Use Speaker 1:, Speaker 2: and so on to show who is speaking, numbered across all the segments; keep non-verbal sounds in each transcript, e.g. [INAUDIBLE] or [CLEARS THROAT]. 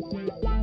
Speaker 1: get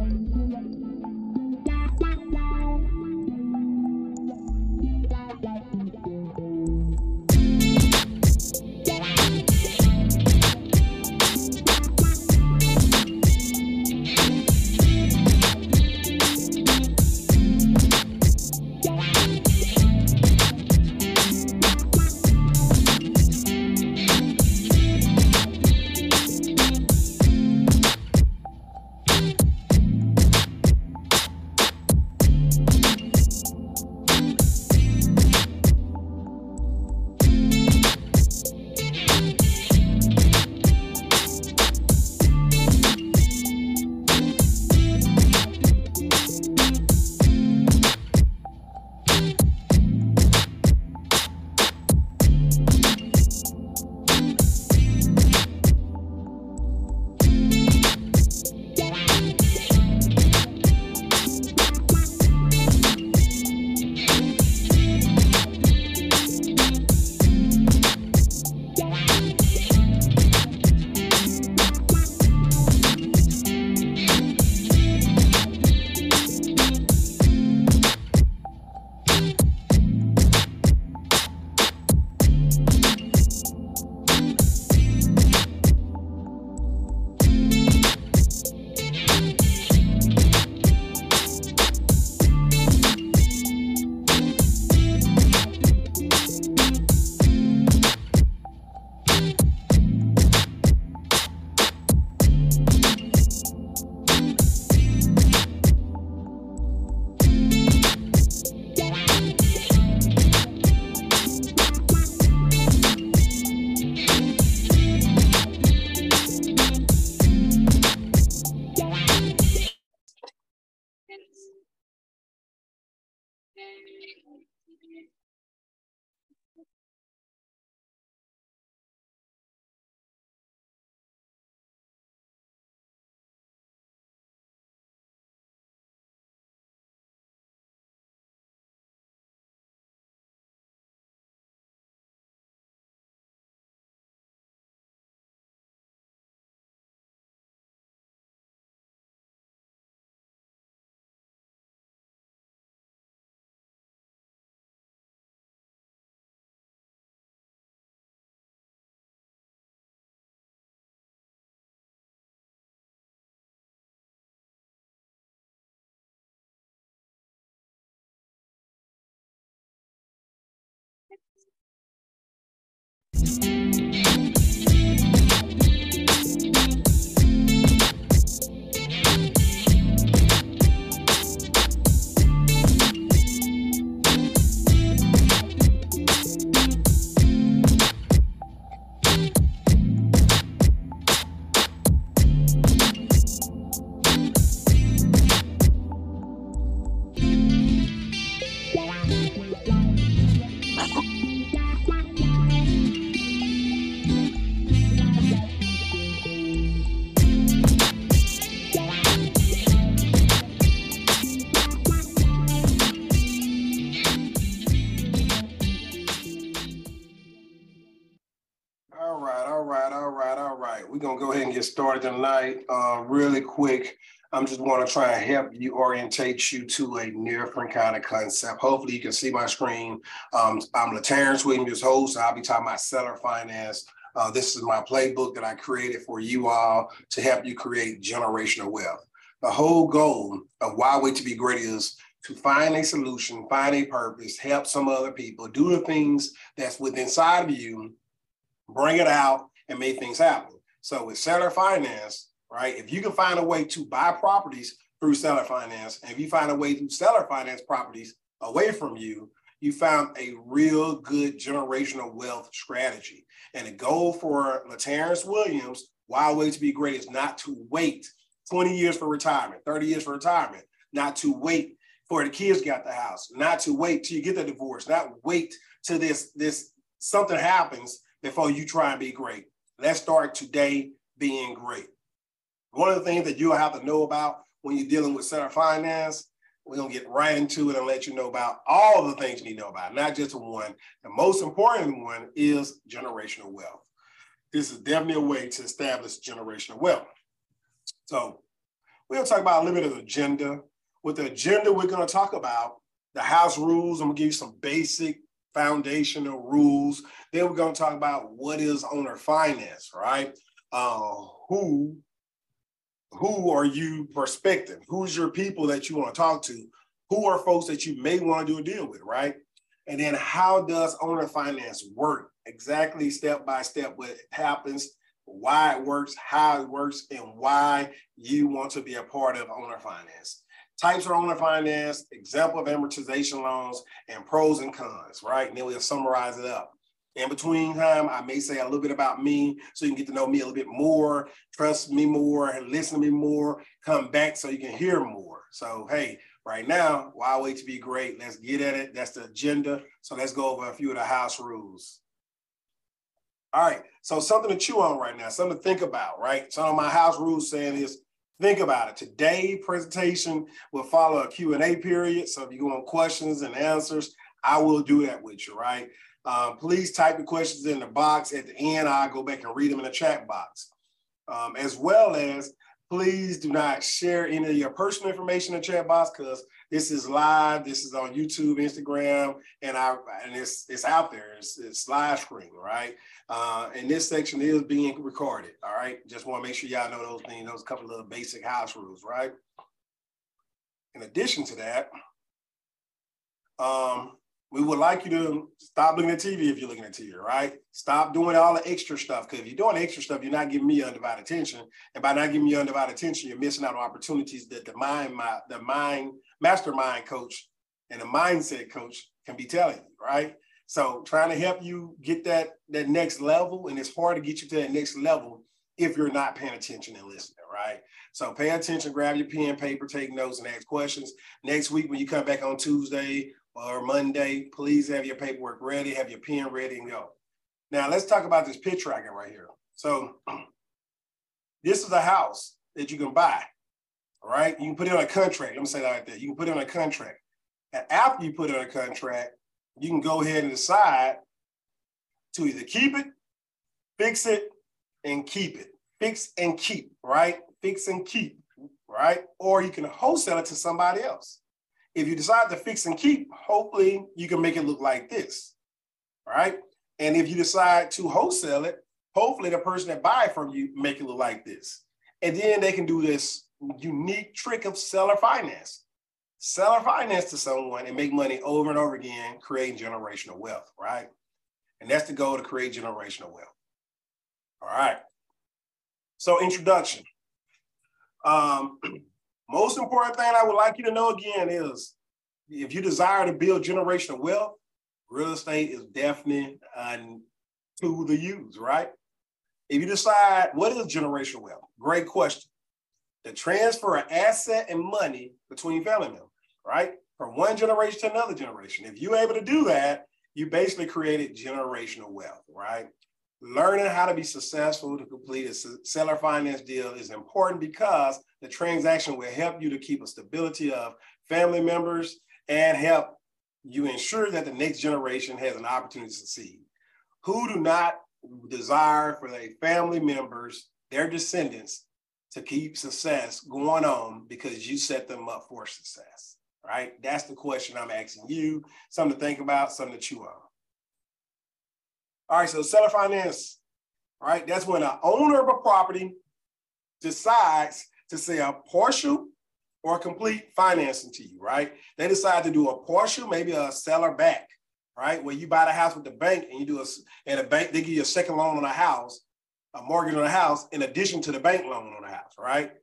Speaker 1: started tonight. Uh, really quick, I'm just want to try and help you orientate you to a different kind of concept. Hopefully, you can see my screen. Um, I'm LaTerrence Williams, host. I'll be talking about seller finance. Uh, this is my playbook that I created for you all to help you create generational wealth. The whole goal of Why Wait to Be Great is to find a solution, find a purpose, help some other people, do the things that's within inside of you, bring it out, and make things happen. So with seller finance, right? If you can find a way to buy properties through seller finance, and if you find a way to seller finance properties away from you, you found a real good generational wealth strategy. And the goal for LaTerrence Williams, Why Wait to Be Great, is not to wait 20 years for retirement, 30 years for retirement, not to wait for the kids get the house, not to wait till you get the divorce, not wait till this, this something happens before you try and be great. Let's start today being great. One of the things that you'll have to know about when you're dealing with seller finance, we're gonna get right into it and let you know about all the things you need to know about, not just one. The most important one is generational wealth. This is definitely a way to establish generational wealth. So we're to talk about a little agenda. With the agenda, we're to talk about the house rules. I'm to give you some basic foundational rules. Then we're going to talk about what is owner finance, right? Uh, who who are you prospecting? Who's your people that you want to talk to? Who are folks that you may want to do a deal with, right? And then how does owner finance work? Exactly step by step what happens, why it works, how it works, and why you want to be a part of owner finance. Types of owner finance, example of amortization loans, and pros and cons, right? And then we'll summarize it up. In between time, I may say a little bit about me so you can get to know me a little bit more, trust me more, and listen to me more, come back so you can hear more. So, hey, right now, why wait to be great? Let's get at it. That's the agenda. So let's go over a few of the house rules. All right, so something to chew on right now, something to think about, right? Some of my house rules saying is think about it. Today presentation will follow a Q&A period. So if you on questions and answers, I will do that with you, right? Um, please type the questions in the box. At the end, I'll go back and read them in the chat box. Um, as well as please do not share any of your personal information in chat box because this is live. This is on YouTube, Instagram, and I and it's it's out there. It's, it's live stream, right? Uh, and this section is being recorded. All right. Just want to make sure y'all know those things. Those couple of basic house rules, right? In addition to that, um, we would like you to stop looking at TV if you're looking at TV, right? Stop doing all the extra stuff. Because if you're doing extra stuff, you're not giving me undivided attention. And by not giving me undivided attention, you're missing out on opportunities that the mind, my, the mind, mastermind coach and the mindset coach can be telling you, right? So trying to help you get that that next level, and it's hard to get you to that next level if you're not paying attention and listening, right? So pay attention, grab your pen, paper, take notes, and ask questions. Next week, when you come back on Tuesday or Monday, please have your paperwork ready, have your pen ready, and go. Now, let's talk about this I got right here. So, [CLEARS THROAT] this is a house that you can buy, all right? You can put it on a contract. Let me say that like that. You can put it on a contract. And after you put it on a contract, you can go ahead and decide to either keep it, fix it, and keep it. Fix and keep, right? Fix and keep, right? Or you can wholesale it to somebody else. If you decide to fix and keep, hopefully you can make it look like this, right? And if you decide to wholesale it, hopefully the person that buy from you make it look like this. And then they can do this unique trick of seller finance. Seller finance to someone and make money over and over again, creating generational wealth, right? And that's the goal to create generational wealth. All right. So introduction. Um, [CLEARS THROAT] Most important thing I would like you to know again is if you desire to build generational wealth, real estate is definitely tool to use, right? If you decide what is generational wealth, great question. The transfer of asset and money between family members, right? From one generation to another generation. If you're able to do that, you basically created generational wealth, right? Learning how to be successful to complete a seller finance deal is important because the transaction will help you to keep a stability of family members and help you ensure that the next generation has an opportunity to succeed. Who do not desire for their family members, their descendants, to keep success going on because you set them up for success, right? That's the question I'm asking you. Something to think about, something to chew on. All right, so seller finance, right? That's when an owner of a property decides to say a partial or complete financing to you, right? They decide to do a partial, maybe a seller back, right? Where you buy the house with the bank and you do a, and a bank, they give you a second loan on a house, a mortgage on a house, in addition to the bank loan on the house, right?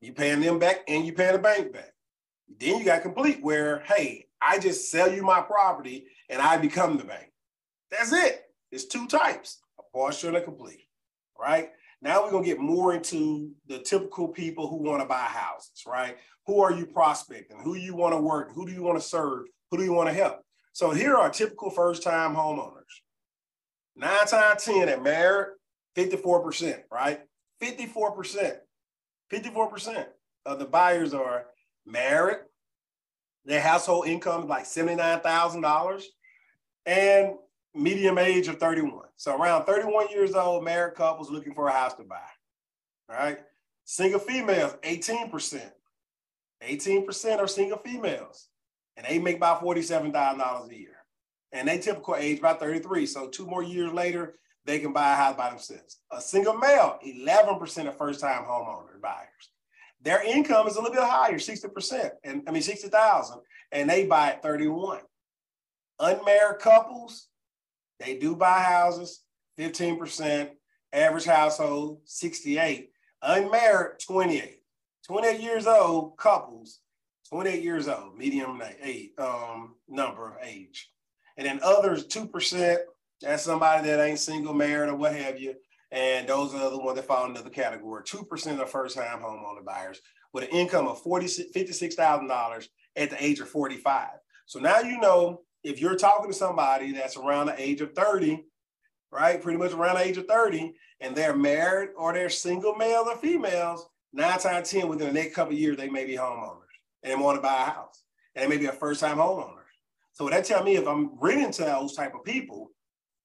Speaker 1: You paying them back and you paying the bank back. Then you got complete where, hey, I just sell you my property and I become the bank. That's it. It's two types, a partial and a complete, right? Now we're gonna get more into the typical people who want to buy houses, right? Who are you prospecting? Who you want to work? Who do you want to serve? Who do you want to help? So here are typical first-time homeowners. Nine times 10 at married, 54%, right? 54%. 54% of the buyers are married. Their household income is like $79,000. And medium age of 31. So around 31 years old, married couples looking for a house to buy. Right. Single females, 18%. 18% are single females. And they make about $47,000 a year. And they typical age about 33. So two more years later, they can buy a house by themselves. A single male, 11% of first-time homeowner buyers. Their income is a little bit higher, 60%, and I mean 60,000, and they buy at 31. Unmarried couples, they do buy houses, 15%, average household, 68. Unmarried, 28. 28 years old couples, 28 years old, medium age, um, number of age. And then others, 2%, that's somebody that ain't single, married, or what have you. And those are the ones that fall into the category. 2% of first time homeowner buyers with an income of $56,000 at the age of 45. So now you know if you're talking to somebody that's around the age of 30, right? Pretty much around the age of 30, and they're married or they're single males or females, nine times 10 within the next couple years, they may be homeowners and they want to buy a house. And they may be a first time homeowner. So that tell me if I'm renting to those type of people,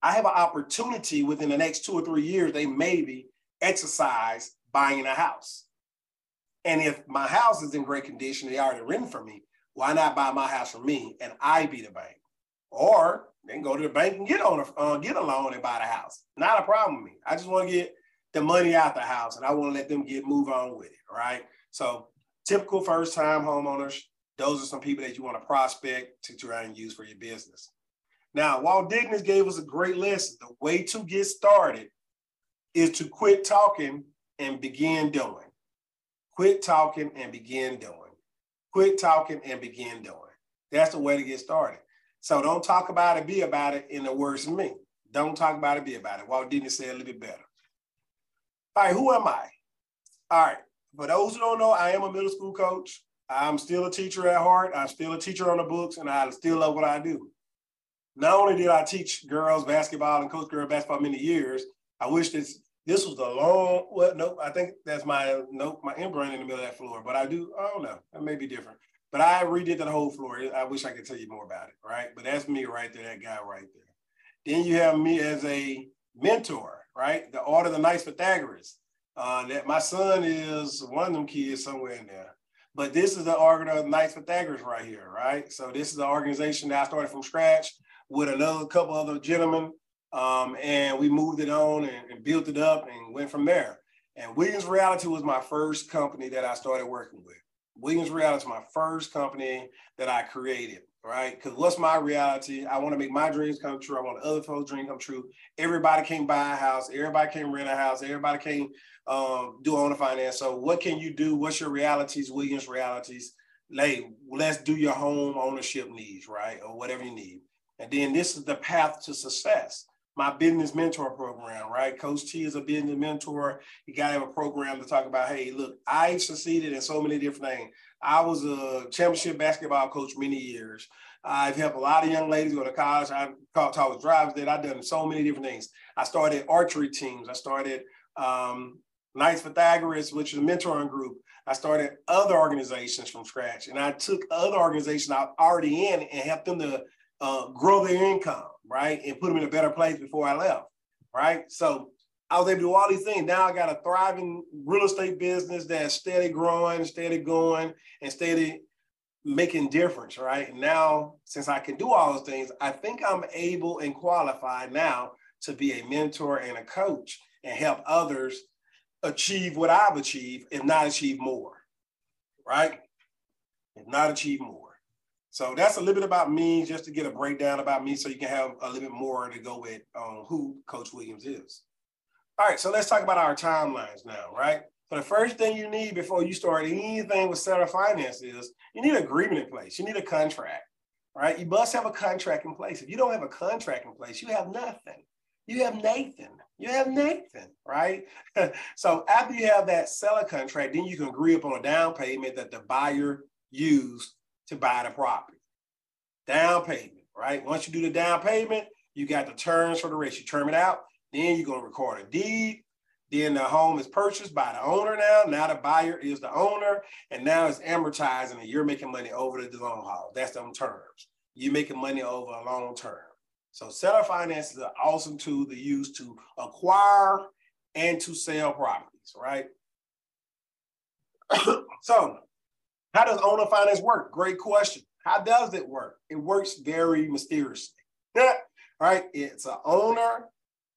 Speaker 1: I have an opportunity within the next two or three years, they maybe exercise buying a house. And if my house is in great condition, they already renting for me, why not buy my house from me and I be the bank? Or then go to the bank and get on a uh, get a loan and buy the house. Not a problem with me. I just want to get the money out the house and I want to let them get move on with it. Right. So typical first time homeowners, those are some people that you want to prospect to try and use for your business. Now, Walt Disney gave us a great lesson. The way to get started is to quit talking and begin doing. Quit talking and begin doing. Quit talking and begin doing. That's the way to get started. So don't talk about it, be about it in the words of me. Don't talk about it, be about it. Walt Disney said a little bit better. All right, who am I? All right, for those who don't know, I am a middle school coach. I'm still a teacher at heart. I'm still a teacher on the books, and I still love what I do. Not only did I teach girls basketball and coach girl basketball many years, I wish this this was the long. Well, nope. I think that's my nope. My inbrain in the middle of that floor, but I do. I don't know. That may be different. But I redid the whole floor. I wish I could tell you more about it, right? But that's me right there, that guy right there. Then you have me as a mentor, right? The Order of the Knights Pythagoras. Uh, that my son is one of them kids somewhere in there. But this is the Order of the Knights Pythagoras right here, right? So this is the organization that I started from scratch with another couple other gentlemen. Um, and we moved it on and, and built it up and went from there. And Williams Reality was my first company that I started working with. Williams Reality is my first company that I created, right? Because what's my reality? I want to make my dreams come true. I want other folks' dreams come true. Everybody can buy a house. Everybody can rent a house. Everybody can um, do owner finance. So what can you do? What's your realities, Williams realities? Like, let's do your home ownership needs, right? Or whatever you need. And then this is the path to success my business mentor program, right? Coach T is a business mentor. You got to have a program to talk about, hey, look, I succeeded in so many different things. I was a championship basketball coach many years. I've helped a lot of young ladies go to college. I've taught with drivers that I've done so many different things. I started archery teams. I started um, Knights Pythagoras, which is a mentoring group. I started other organizations from scratch, and I took other organizations I already in and helped them to uh, grow their income right? And put them in a better place before I left, right? So I was able to do all these things. Now I got a thriving real estate business that's steady growing, steady going, and steady making difference, right? And now, since I can do all those things, I think I'm able and qualified now to be a mentor and a coach and help others achieve what I've achieved, if not achieve more, right? If not achieve more. So that's a little bit about me, just to get a breakdown about me, so you can have a little bit more to go with on who Coach Williams is. All right, so let's talk about our timelines now, right? So the first thing you need before you start anything with Seller Finance is you need an agreement in place. You need a contract, right? You must have a contract in place. If you don't have a contract in place, you have nothing. You have Nathan. You have Nathan, right? [LAUGHS] so after you have that seller contract, then you can agree upon a down payment that the buyer used to buy the property. Down payment, right? Once you do the down payment, you got the terms for the rest. You term it out, then you're gonna record a deed. Then the home is purchased by the owner now. Now the buyer is the owner, and now it's amortizing, and you're making money over the long haul. That's them terms. You're making money over a long term. So seller finance is an awesome tool to use to acquire and to sell properties, right? [COUGHS] so, how does owner finance work? Great question. How does it work? It works very mysteriously. [LAUGHS] right? It's an owner.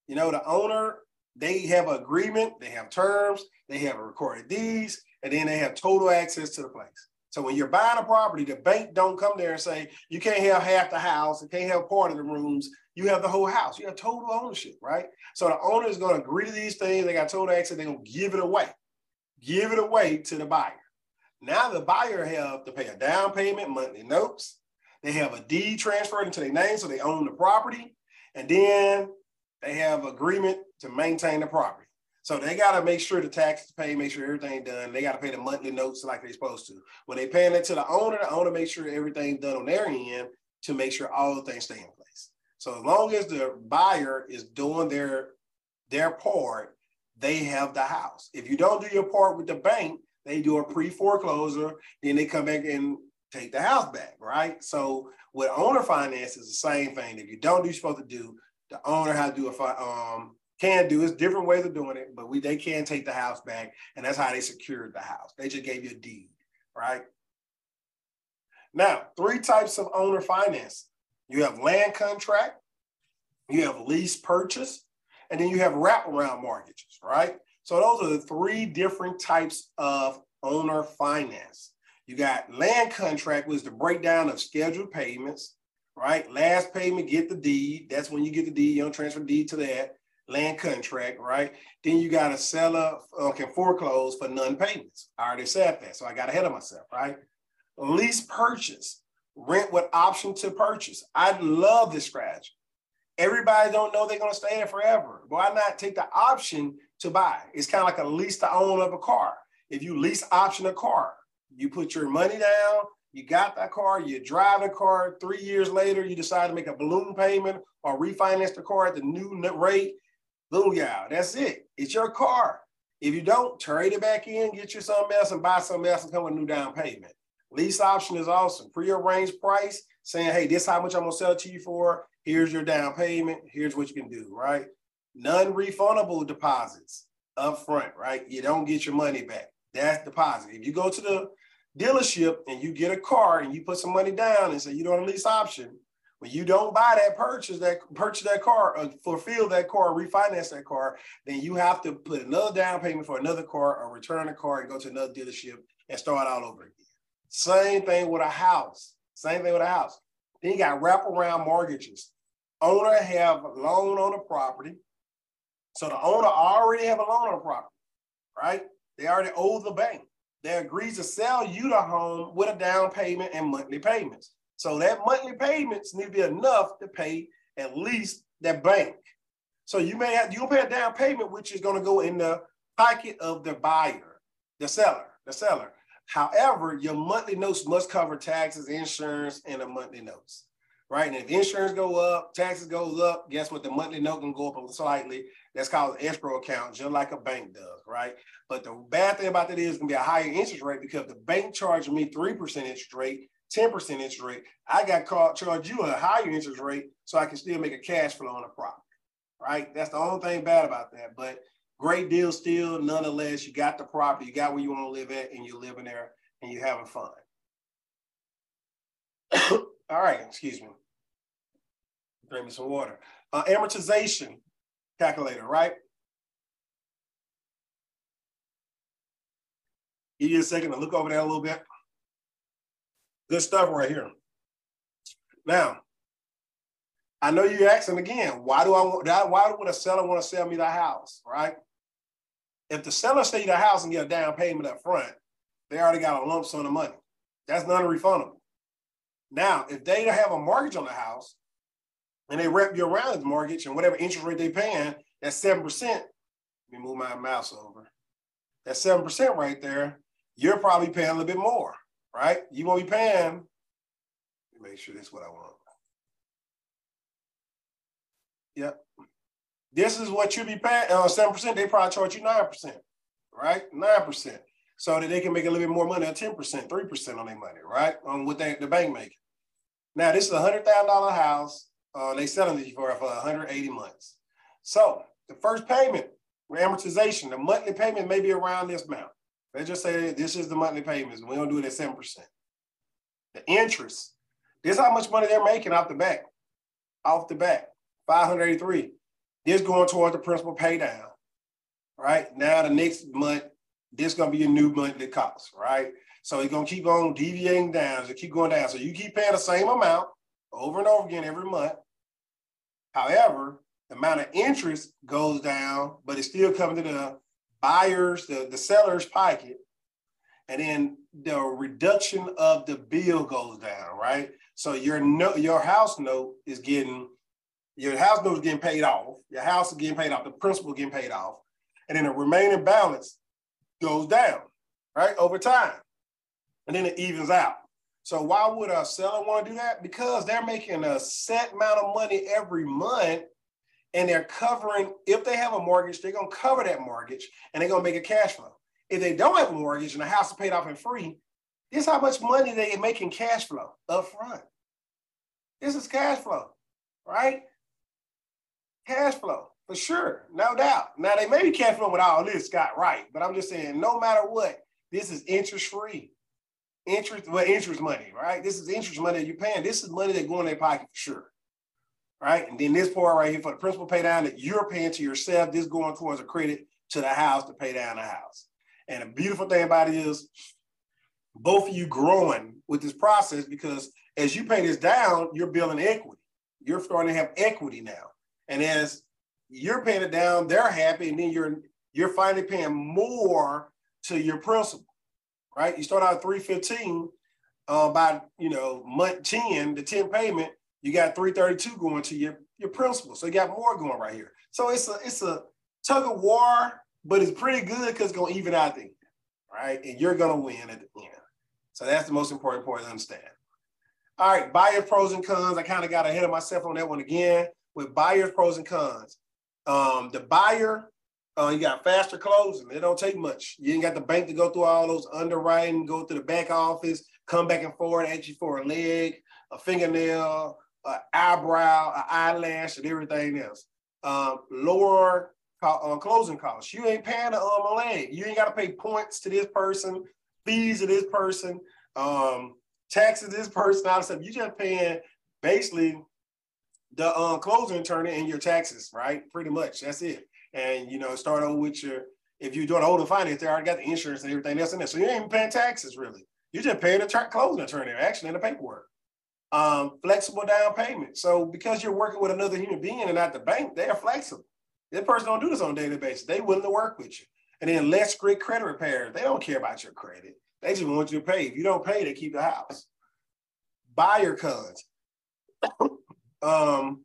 Speaker 1: You know, the owner, they have an agreement, they have terms, they have a recorded deeds, and then they have total access to the place. So when you're buying a property, the bank don't come there and say, you can't have half the house, you can't have part of the rooms, you have the whole house. You have total ownership, right? So the owner is going to agree to these things. They got total access. They're going to give it away, give it away to the buyer. Now the buyer have to pay a down payment, monthly notes. They have a deed transferred into their name, so they own the property, and then they have agreement to maintain the property. So they got to make sure the taxes paid, make sure everything done. They got to pay the monthly notes like they're supposed to. When they paying it to the owner, the owner make sure everything's done on their end to make sure all the things stay in place. So as long as the buyer is doing their their part, they have the house. If you don't do your part with the bank, they do a pre-foreclosure, then they come back and take the house back, right? So with owner finance is the same thing. If you don't do you're supposed to do, the owner has to do a um can do. It's different ways of doing it, but we they can take the house back, and that's how they secured the house. They just gave you a deed, right? Now, three types of owner finance. You have land contract, you have lease purchase, and then you have wraparound mortgages, right? So those are the three different types of owner finance. You got land contract, which is the breakdown of scheduled payments, right? Last payment, get the deed. That's when you get the deed. You don't transfer deed to that land contract, right? Then you got a seller uh, can foreclose for non-payments. I already said that, so I got ahead of myself, right? Lease purchase, rent with option to purchase. I love this strategy. Everybody don't know they're gonna stay there forever. Why not take the option to buy? It's kind of like a lease to own of a car. If you lease option a car, you put your money down, you got that car, you drive the car. Three years later, you decide to make a balloon payment or refinance the car at the new rate Booyah. That's it. It's your car. If you don't, trade it back in, get you something else and buy something else and come with a new down payment. Lease option is awesome. Pre-arranged price, saying, hey, this how much I'm gonna sell to you for. Here's your down payment. Here's what you can do, right? Non-refundable deposits up front, right? You don't get your money back. That's deposit. If you go to the dealership and you get a car and you put some money down and say you don't lease option, when you don't buy that purchase that purchase that car or fulfill that car refinance that car, then you have to put another down payment for another car or return the car and go to another dealership and start all over again. Same thing with a house. Same thing with a house. Then you got wraparound mortgages. Owner have loan on the property. So the owner already have a loan on the property, right? They already owe the bank. They agrees to sell you the home with a down payment and monthly payments. So that monthly payments need to be enough to pay at least that bank. So you may have you'll pay a down payment, which is going to go in the pocket of the buyer, the seller, the seller. However, your monthly notes must cover taxes, insurance, and the monthly notes. Right. And if insurance go up, taxes goes up, guess what? The monthly note can go up slightly. That's called an escrow account, just like a bank does, right? But the bad thing about that is to be a higher interest rate because the bank charged me 3% interest rate 10% interest rate. I got called, charge you a higher interest rate so I can still make a cash flow on a property, right? That's the only thing bad about that. But great deal still, nonetheless, you got the property, you got where you want to live at, and you're living there and you're having fun. [COUGHS] All right, excuse me. Bring me some water. Uh, amortization calculator, right? Give you a second to look over that a little bit. Good stuff right here. Now, I know you're asking again, why do I want why would a seller want to sell me the house, right? If the seller sell you the house and get a down payment up front, they already got a lump sum of money. That's non-refundable. Now, if they don't have a mortgage on the house and they wrap you around the mortgage and whatever interest rate they're paying, that's 7%. Let me move my mouse over. That's 7% right there. You're probably paying a little bit more right? You gonna be paying. Let me make sure this is what I want. Yep. This is what you'll be paying. Uh, 7%, they probably charge you 9%, right? 9%. So that they can make a little bit more money at 10%, 3% on their money, right? On what they, the bank making. Now, this is a $100,000 house. Uh, they selling it for, for 180 months. So the first payment, amortization, the monthly payment may be around this amount, Let's just say this is the monthly payments. We don't do it at 7%. The interest, this is how much money they're making off the back. Off the back, 583. This going towards the principal pay down. Right? Now the next month, this gonna be a new monthly cost, right? So it's gonna keep on deviating down, it keep going down. So you keep paying the same amount over and over again every month. However, the amount of interest goes down, but it's still coming to the buyers, the, the seller's pocket. And then the reduction of the bill goes down, right? So your your house note is getting your house note is getting paid off. Your house is getting paid off. The principal getting paid off, and then the remaining balance goes down, right, over time, and then it evens out. So why would a seller want to do that? Because they're making a set amount of money every month and they're covering, if they have a mortgage, they're going to cover that mortgage and they're going to make a cash flow. If they don't have a mortgage and the house is paid off and free, this is how much money they make in cash flow up front. This is cash flow, right? Cash flow for sure, no doubt. Now they may be cash flow with all this, Scott, right? But I'm just saying, no matter what, this is interest free interest, well, interest money, right? This is interest money that you're paying. This is money that go in their pocket for sure. Right. And then this part right here for the principal pay down that you're paying to yourself, this going towards a credit to the house to pay down the house. And the beautiful thing about it is both of you growing with this process because as you pay this down, you're building equity. You're starting to have equity now. And as you're paying it down, they're happy, and then you're you're finally paying more to your principal right? You start out at 315 uh, by, you know, month 10, the 10 payment, you got 332 going to your, your principal. So you got more going right here. So it's a, it's a tug of war, but it's pretty good because it's to even out the end, right? And you're to win at the end. So that's the most important point to understand. All right, buyer's pros and cons. I kind of got ahead of myself on that one again with buyer's pros and cons. Um, the buyer uh, you got faster closing. It don't take much. You ain't got the bank to go through all those underwriting, go to the back office, come back and forth at you for a leg, a fingernail, an eyebrow, an eyelash, and everything else. Um, lower uh, closing costs. You ain't paying a, um. You ain't got to pay points to this person, fees to this person, um, taxes to this person, all stuff. You just paying basically the um, closing attorney and your taxes, right? Pretty much. That's it and you know start over with your if you're doing owner finance, they already got the insurance and everything else in there. So you ain't even paying taxes really. You're just paying the tra- closing attorney actually in the paperwork. Um, flexible down payment. So because you're working with another human being and not the bank, they are flexible. That person don't do this on a daily basis. They willing to work with you. And then less great credit repair. They don't care about your credit. They just want you to pay. If you don't pay, they keep the house. Buyer cons. [COUGHS] um,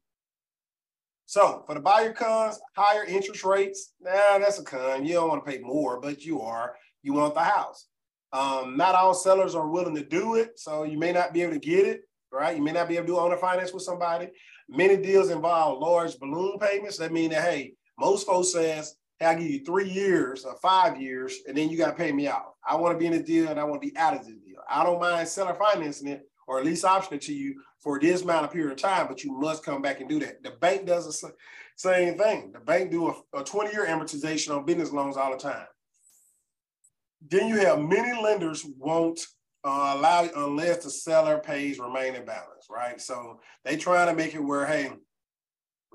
Speaker 1: so for the buyer cons, higher interest rates, nah, that's a con. You don't want to pay more, but you are. You want the house. Um, not all sellers are willing to do it, so you may not be able to get it, right? You may not be able to do owner finance with somebody. Many deals involve large balloon payments. That means that, hey, most folks says, hey, I give you three years or five years, and then you got to pay me out. I want to be in the deal and I want to be out of the deal. I don't mind seller financing it or at least option it to you for this amount of period of time, but you must come back and do that. The bank does the same thing. The bank do a 20 year amortization on business loans all the time. Then you have many lenders won't uh, allow unless the seller pays remaining balance, right? So they trying to make it where, hey,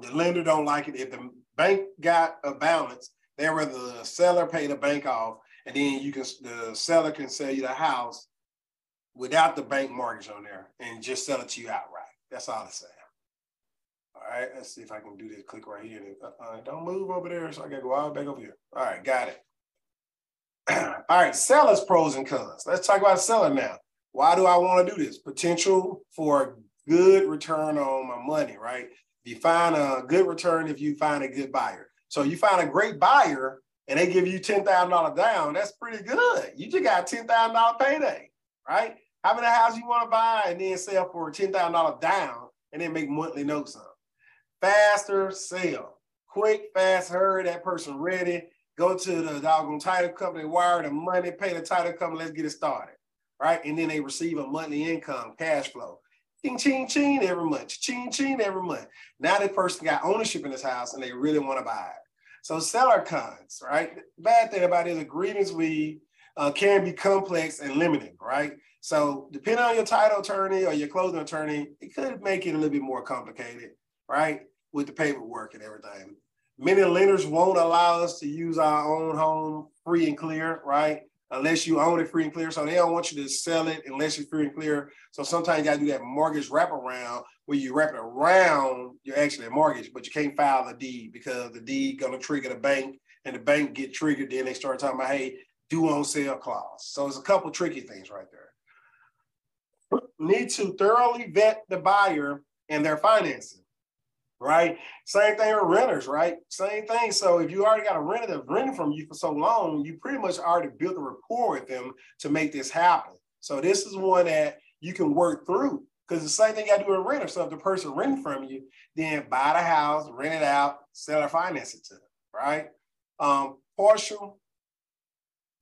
Speaker 1: the lender don't like it. If the bank got a balance, they rather the seller pay the bank off, and then you can the seller can sell you the house without the bank mortgage on there and just sell it to you outright. That's all I'm saying. All right, let's see if I can do this. Click right here. Uh, don't move over there, so I gotta go all back over here. All right, got it. [CLEARS THROAT] all right, sellers pros and cons. Let's talk about selling now. Why do I want to do this? Potential for a good return on my money, right? You find a good return if you find a good buyer. So you find a great buyer and they give you $10,000 down, that's pretty good. You just got $10,000 payday, right? How many houses you want to buy and then sell for $10,000 down and then make monthly notes on? Faster sale. Quick, fast, hurry, that person ready. Go to the doggone title company, wire the money, pay the title company, let's get it started. Right? And then they receive a monthly income, cash flow. Ching, ching, ching every month. Ching, ching every month. Now that person got ownership in this house and they really want to buy it. So seller cons, right? Bad thing about it is agreements we uh, can be complex and limiting, right? So depending on your title attorney or your closing attorney, it could make it a little bit more complicated, right? With the paperwork and everything. Many lenders won't allow us to use our own home free and clear, right? Unless you own it free and clear. So they don't want you to sell it unless you're free and clear. So sometimes you gotta do that mortgage wraparound where you wrap it around your actually a mortgage, but you can't file the deed because the deed gonna trigger the bank and the bank get triggered. Then they start talking about, hey, due on sale clause. So it's a couple tricky things right there. Need to thoroughly vet the buyer and their financing right? Same thing with renters, right? Same thing. So if you already got a renter that's renting from you for so long, you pretty much already built a rapport with them to make this happen. So this is one that you can work through because the same thing you got to do with renter. So if the person renting from you, then buy the house, rent it out, sell or finance it to them, right? Um, partial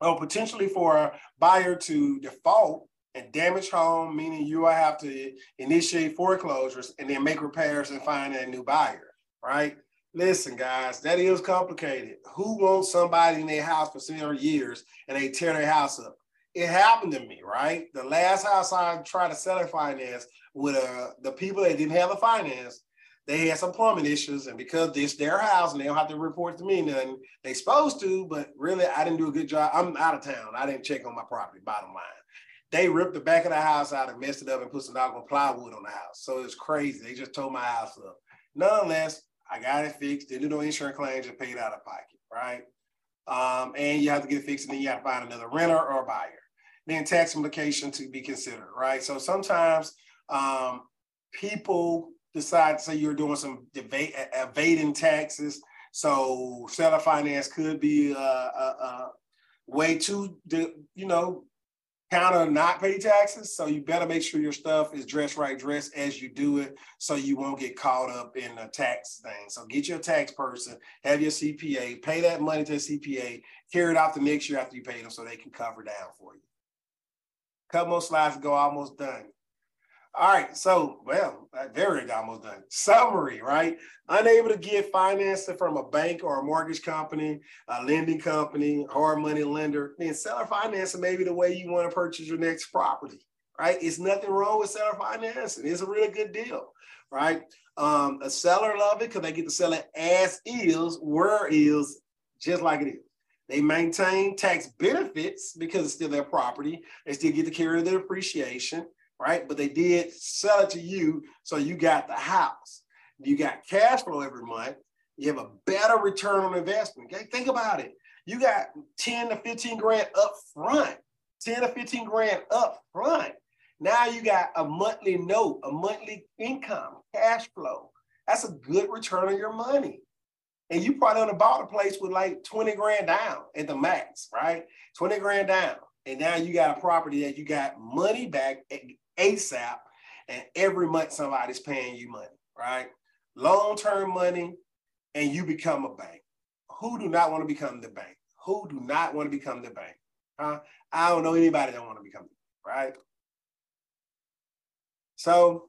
Speaker 1: or potentially for a buyer to default and damage home, meaning you will have to initiate foreclosures and then make repairs and find a new buyer, right? Listen, guys, that is complicated. Who wants somebody in their house for several years and they tear their house up? It happened to me, right? The last house I tried to sell and finance with uh, the people that didn't have the finance, they had some plumbing issues, and because it's their house and they don't have to report to me nothing, they supposed to, but really I didn't do a good job. I'm out of town. I didn't check on my property, bottom line they ripped the back of the house out and messed it up and put some doggone plywood on the house. So it's crazy. They just tore my house up. Nonetheless, I got it fixed. Didn't do no insurance claims and paid out of pocket, right? Um, and you have to get it fixed, and then you have to find another renter or buyer. Then tax implication to be considered, right? So sometimes um, people decide to say you're doing some evading taxes. So seller finance could be a, a, a way to, you know, kind of not pay taxes. So you better make sure your stuff is dressed right, dressed as you do it, so you won't get caught up in the tax thing. So get your tax person, have your CPA, pay that money to the CPA, carry it out the next year after you pay them so they can cover down for you. Couple more slides go, almost done. All right, so well, very almost done. Summary, right? Unable to get financing from a bank or a mortgage company, a lending company, hard money lender, then seller financing may be the way you want to purchase your next property, right? It's nothing wrong with seller financing. It's a really good deal, right? Um, a seller love it because they get to sell it as is, where is, just like it is. They maintain tax benefits because it's still their property. They still get to carry their appreciation right? But they did sell it to you, so you got the house. You got cash flow every month. You have a better return on investment. Okay, think about it. You got 10 to 15 grand up front, 10 to 15 grand up front. Now you got a monthly note, a monthly income, cash flow. That's a good return on your money. And you probably only bought a place with like 20 grand down at the max, right? 20 grand down. And now you got a property that you got money back ASAP, and every month somebody's paying you money, right? Long term money, and you become a bank. Who do not want to become the bank? Who do not want to become the bank? Huh? I don't know anybody that want to become right? So,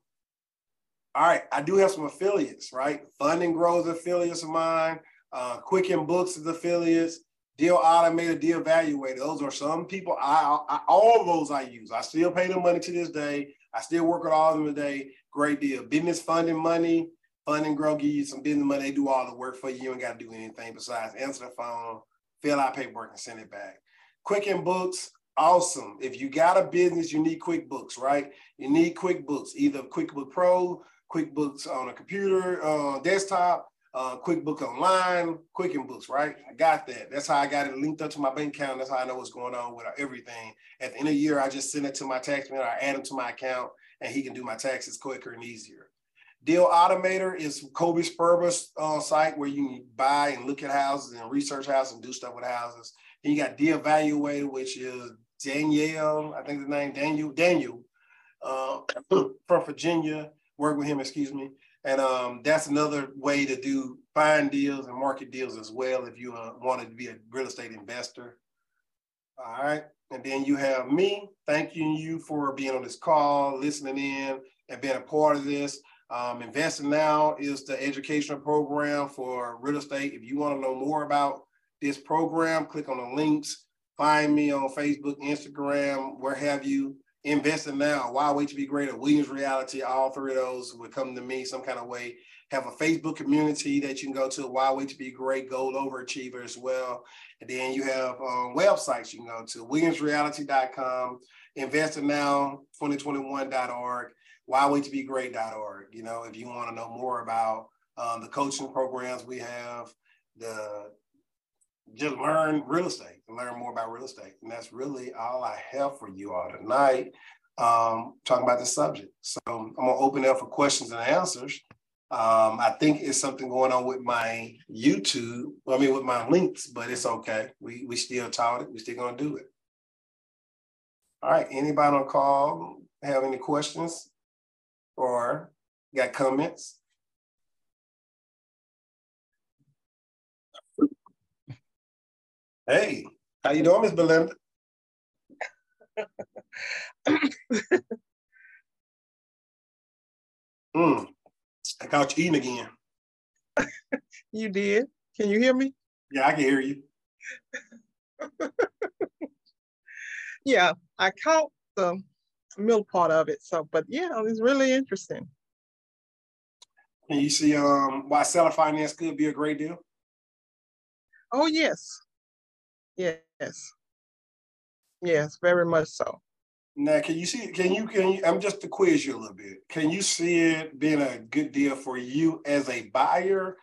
Speaker 1: all right, I do have some affiliates, right? Funding Grows affiliates of mine, uh, Quicken Books is affiliates, Deal Automator, Deal Evaluator. Those are some people. I, I all those I use. I still pay them money to this day. I still work with all of them today. Great deal. Business funding money, funding grow, give you some business money. They do all the work for you. You ain't got to do anything besides answer the phone, fill out paperwork, and send it back. Quicken Books, awesome. If you got a business, you need QuickBooks, right? You need QuickBooks, either QuickBook Pro, QuickBooks on a computer, uh, desktop, uh, QuickBook Online, Quicken Books, right? I got that. That's how I got it linked up to my bank account. That's how I know what's going on with everything. At the end of the year, I just send it to my tax man. I add him to my account, and he can do my taxes quicker and easier. Deal Automator is Cody Sperber's uh, site where you can buy and look at houses and research houses and do stuff with houses. And you got Deal Evaluator, which is Danielle, I think the name Daniel Daniel uh, [CLEARS THROAT] from Virginia. Work with him, excuse me. And um, that's another way to do find deals and market deals as well if you uh, wanted to be a real estate investor. All right. And then you have me thanking you for being on this call, listening in, and being a part of this. Um, Investing Now is the educational program for real estate. If you want to know more about this program, click on the links Find me on Facebook, Instagram, where have you. Investing now. Why wait to be greater? Williams Reality. All three of those would come to me some kind of way. Have a Facebook community that you can go to. Why wait to be great? Gold overachiever as well. And then you have um, websites you can go to. WilliamsReality.com, InvestingNow2021.org, Why wait to be great.org. You know, if you want to know more about um, the coaching programs we have, the just learn real estate and learn more about real estate. And that's really all I have for you all tonight, um, talking about the subject. So I'm gonna open it up for questions and answers. Um, I think it's something going on with my YouTube, I mean with my links, but it's okay. We we still taught it, we still gonna do it. All right, anybody on call have any questions or got comments? Hey, how you doing, Miss Belinda? [COUGHS] mm, I caught you eating again.
Speaker 2: you did. Can you hear me?
Speaker 1: Yeah, I can hear you. [LAUGHS]
Speaker 2: yeah, I caught the middle part of it. So, but yeah, it's really interesting.
Speaker 1: And you see um why seller finance could be a great deal?
Speaker 2: Oh yes, Yes. Yes, very much so.
Speaker 1: Now, can you see? Can you? Can you? I'm just to quiz you a little bit. Can you see it being a good deal for you as a buyer,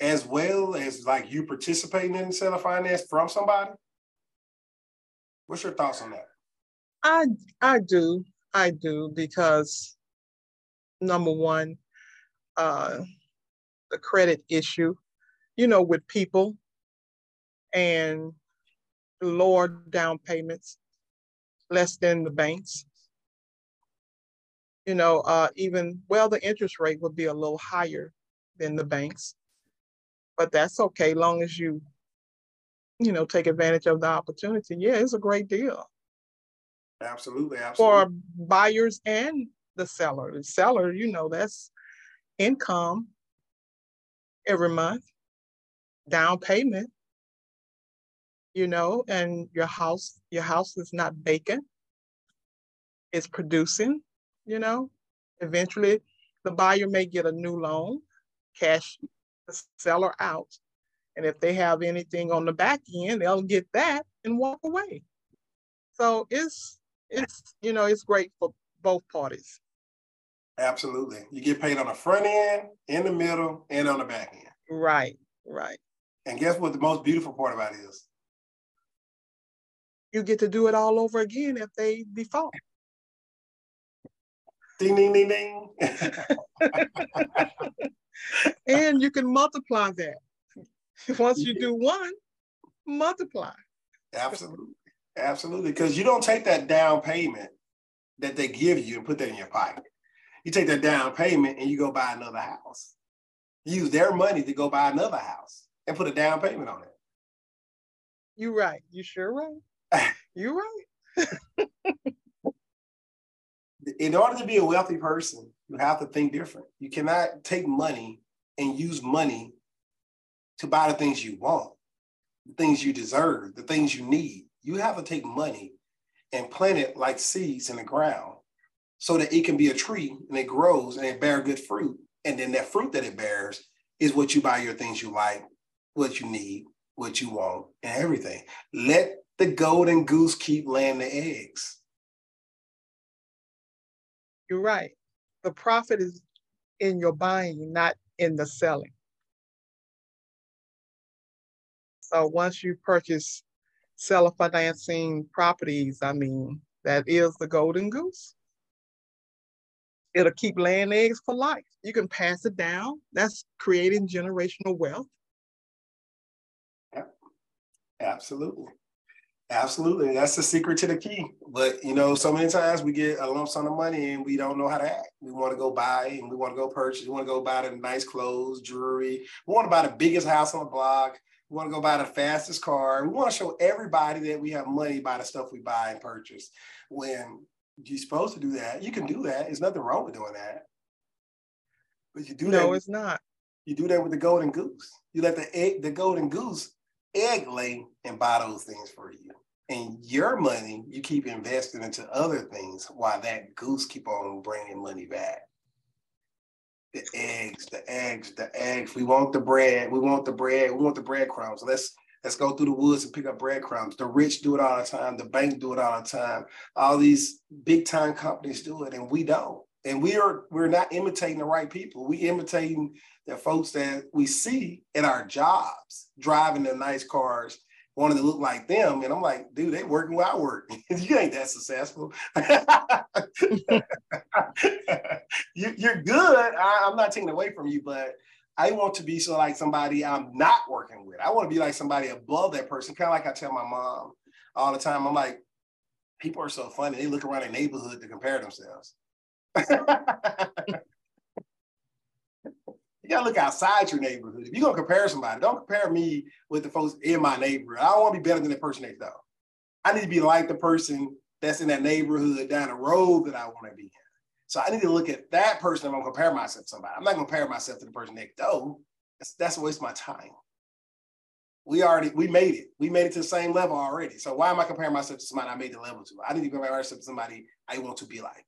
Speaker 1: as well as like you participating in seller finance from somebody? What's your thoughts on that?
Speaker 2: I I do I do because number one, uh, the credit issue, you know, with people, and lower down payments, less than the banks. You know, uh, even, well, the interest rate would be a little higher than the banks, but that's okay, long as you, you know, take advantage of the opportunity. Yeah, it's a great deal.
Speaker 1: Absolutely, absolutely.
Speaker 2: For buyers and the seller. The seller, you know, that's income every month, down payment, you know, and your house, your house is not vacant. It's producing, you know. Eventually the buyer may get a new loan, cash the seller out. And if they have anything on the back end, they'll get that and walk away. So it's it's you know it's great for both parties.
Speaker 1: Absolutely. You get paid on the front end, in the middle, and on the back end.
Speaker 2: Right, right.
Speaker 1: And guess what the most beautiful part about it is?
Speaker 2: You get to do it all over again if they default.
Speaker 1: Ding, ding, ding, ding.
Speaker 2: and you can multiply that. [LAUGHS] Once you do one, multiply.
Speaker 1: Absolutely. Absolutely. Because you don't take that down payment that they give you and put that in your pocket. You take that down payment and you go buy another house. use their money to go buy another house and put a down payment on it.
Speaker 2: You're right. You sure right. [LAUGHS] You're right. [LAUGHS]
Speaker 1: In order to be a wealthy person, you have to think different. You cannot take money and use money to buy the things you want, the things you deserve, the things you need. You have to take money and plant it like seeds in the ground so that it can be a tree and it grows and it bear good fruit. And then that fruit that it bears is what you buy your things you like, what you need, what you want, and everything. Let the golden goose keep laying the eggs.
Speaker 2: You're right. The profit is in your buying, not in the selling. So once you purchase seller financing properties, I mean, that is the golden goose. It'll keep laying eggs for life. You can pass it down. That's creating generational wealth.
Speaker 1: Yeah, absolutely. Absolutely. That's the secret to the key. But you know, so many times we get a lump sum of money and we don't know how to act. We want to go buy and we want to go purchase. We want to go buy the nice clothes, jewelry. We want to buy the biggest house on the block. We want to go buy the fastest car. We want to show everybody that we have money by the stuff we buy and purchase. When you're supposed to do that, you can do that. There's nothing wrong with doing that. But you do
Speaker 2: no,
Speaker 1: that.
Speaker 2: No, it's not.
Speaker 1: You do that with the golden goose. You let the egg, the golden goose egg lay and buy those things for you. And your money, you keep investing into other things while that goose keep on bringing money back. The eggs, the eggs, the eggs. We want the bread. We want the bread. We want the breadcrumbs. Let's let's go through the woods and pick up breadcrumbs. The rich do it all the time. The bank do it all the time. All these big time companies do it, and we don't. And we are we're not imitating the right people. We imitating the folks that we see in our jobs, driving the nice cars, wanting to look like them. And I'm like, dude, they working where I work. [LAUGHS] you ain't that successful. [LAUGHS] you, are good. I, I'm not taking away from you, but I want to be so like somebody I'm not working with. I want to be like somebody above that person. Kind of like I tell my mom all the time. I'm like, people are so funny. They look around their neighborhood to compare themselves. [LAUGHS] You gotta look outside your neighborhood. If you're gonna compare somebody, don't compare me with the folks in my neighborhood. I don't want to be better than the person next door. I need to be like the person that's in that neighborhood down the road that I want to be in. So I need to look at that person. I'm gonna compare myself to somebody. I'm not gonna compare myself to the person next door. That's, that's a waste of my time. We already we made it. We made it to the same level already. So why am I comparing myself to somebody I made the level to? I need to compare myself to somebody I want to be like.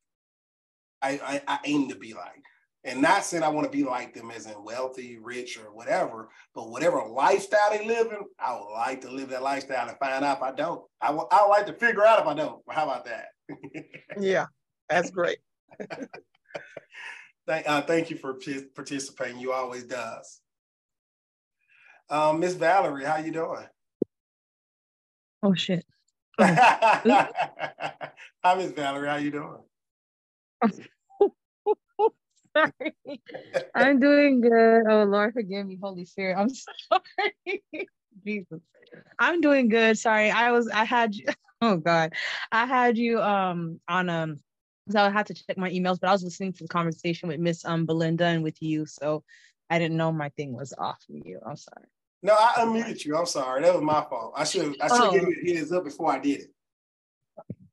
Speaker 1: I, I, I aim to be like. And not saying I want to be like them as in wealthy, rich, or whatever, but whatever lifestyle they live in, I would like to live that lifestyle and find out if I don't. I would, I would like to figure out if I don't. How about that? [LAUGHS]
Speaker 2: yeah, that's great. [LAUGHS]
Speaker 1: thank, uh, thank you for participating. You always does. Um, Miss Valerie, how you doing?
Speaker 3: Oh shit. [LAUGHS]
Speaker 1: Hi, Miss Valerie. How you doing?
Speaker 3: Sorry. [LAUGHS] I'm doing good. Oh Lord, forgive me, Holy Spirit. I'm [LAUGHS] sorry. Jesus. I'm doing good. Sorry. I was I had you [LAUGHS] oh God. I had you um on um so I had to check my emails, but I was listening to the conversation with Miss um Belinda and with you. So I didn't know my thing was off with you. I'm sorry.
Speaker 1: No, I unmuted you. I'm sorry. That was my fault. I should I should oh. give you a heads up before I did it.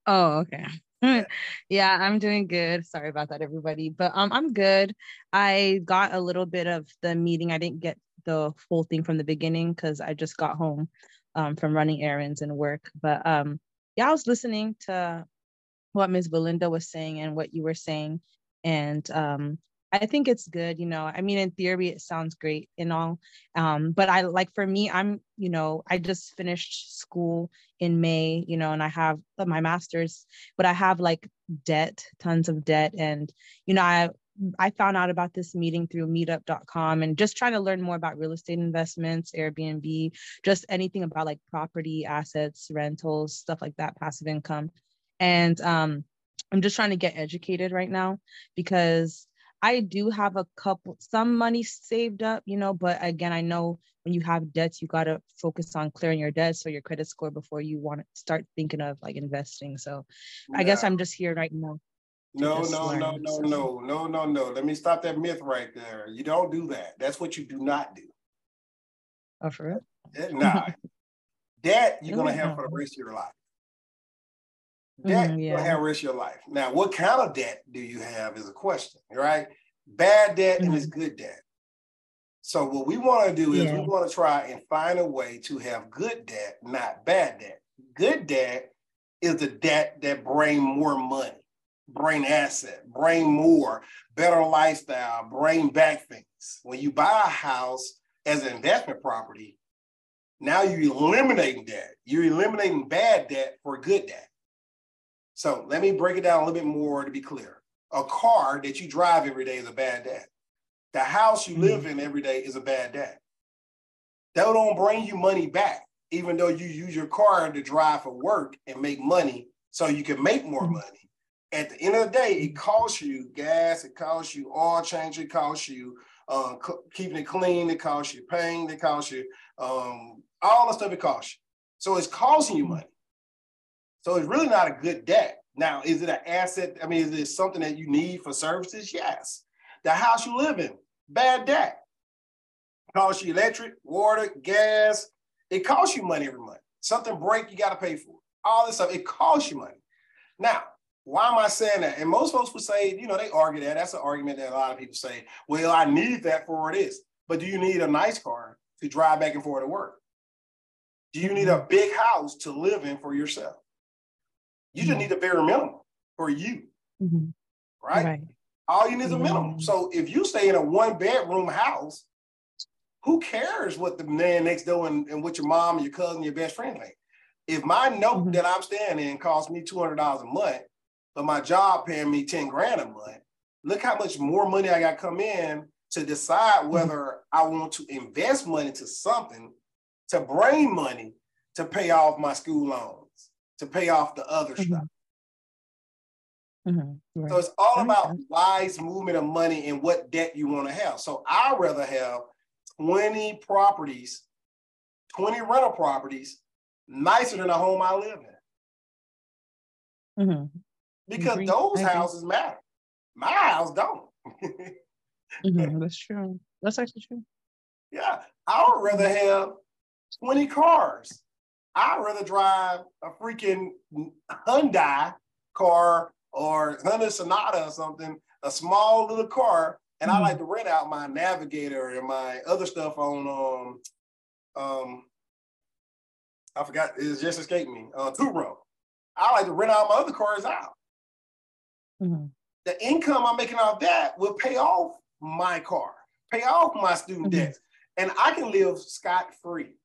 Speaker 3: Oh, okay. [LAUGHS] yeah, I'm doing good. Sorry about that, everybody. But um, I'm good. I got a little bit of the meeting. I didn't get the full thing from the beginning because I just got home um, from running errands and work. But um, yeah, I was listening to what Ms. Belinda was saying and what you were saying. And um, I think it's good, you know. I mean, in theory, it sounds great and all. Um, but I like for me, I'm, you know, I just finished school in May, you know, and I have my master's, but I have like debt, tons of debt. And, you know, I I found out about this meeting through meetup.com and just trying to learn more about real estate investments, Airbnb, just anything about like property assets, rentals, stuff like that, passive income. And um, I'm just trying to get educated right now because I do have a couple, some money saved up, you know, but again, I know when you have debts, you got to focus on clearing your debts or your credit score before you want to start thinking of like investing. So yeah. I guess I'm just here right now.
Speaker 1: No, no, learn, no, no, so. no, no, no, no. Let me stop that myth right there. You don't do that. That's what you do not do.
Speaker 3: Oh, for real?
Speaker 1: Eh, nah. [LAUGHS] that you're going to have for the rest of your life. Debt mm, yeah. rest of your life. Now, what kind of debt do you have is a question, right? Bad debt mm-hmm. and it's good debt. So what we want to do is yeah. we want to try and find a way to have good debt, not bad debt. Good debt is the debt that bring more money, bring asset, bring more, better lifestyle, bring back things. When you buy a house as an investment property, now you're eliminating debt. You're eliminating bad debt for good debt. So let me break it down a little bit more to be clear. A car that you drive every day is a bad debt. The house you live mm-hmm. in every day is a bad debt. That don't bring you money back, even though you use your car to drive for work and make money so you can make more mm-hmm. money. At the end of the day, it costs you gas, it costs you oil change, it costs you uh, keeping it clean, it costs you paint, it costs you um, all the stuff it costs you. So it's costing you money. So it's really not a good debt. Now, is it an asset? I mean, is it something that you need for services? Yes. The house you live in, bad debt. It costs you electric, water, gas. It costs you money every month. Something break, you got to pay for. All this stuff, it costs you money. Now, why am I saying that? And most folks would say, you know, they argue that. That's an argument that a lot of people say, well, I need that for what it is. But do you need a nice car to drive back and forth to work? Do you need a mm-hmm. big house to live in for yourself? You just need a bare minimum for you,
Speaker 3: Mhm.
Speaker 1: right?
Speaker 3: Right.
Speaker 1: All you need is a minimum.
Speaker 3: Mm.
Speaker 1: So if you stay in a one bedroom house, who cares what the man next door and, and what your mom and your cousin, your best friend think? If my note
Speaker 3: Mhm.
Speaker 1: that I'm staying in costs me two hundred dollars a month, but my job paying me ten grand a month, look how much more money I got come in to decide whether I want to invest money to something, to bring money to pay off my school loans, to pay off the other
Speaker 3: Mhm.
Speaker 1: stuff.
Speaker 3: Mhm.
Speaker 1: So it's all about wise movement of money and what debt you want to have. So I'd rather have 20 properties, 20 rental properties, nicer than the home I live in.
Speaker 3: Mhm.
Speaker 1: Because those houses matter. My house don't. [LAUGHS]
Speaker 3: Mhm. That's true. That's actually true.
Speaker 1: yeah. I would rather have 20 cars. I'd rather drive a freaking Hyundai car or Hyundai Sonata or something, a small little car, and I
Speaker 3: Mhm.
Speaker 1: like to rent out my Navigator and my other stuff on um um I forgot it just escaped me. Uh Turo. I like to rent out my other cars out.
Speaker 3: Mhm.
Speaker 1: The income I'm making off that will pay off my car, pay off my student
Speaker 3: Mhm.
Speaker 1: debts, and I can live scot free.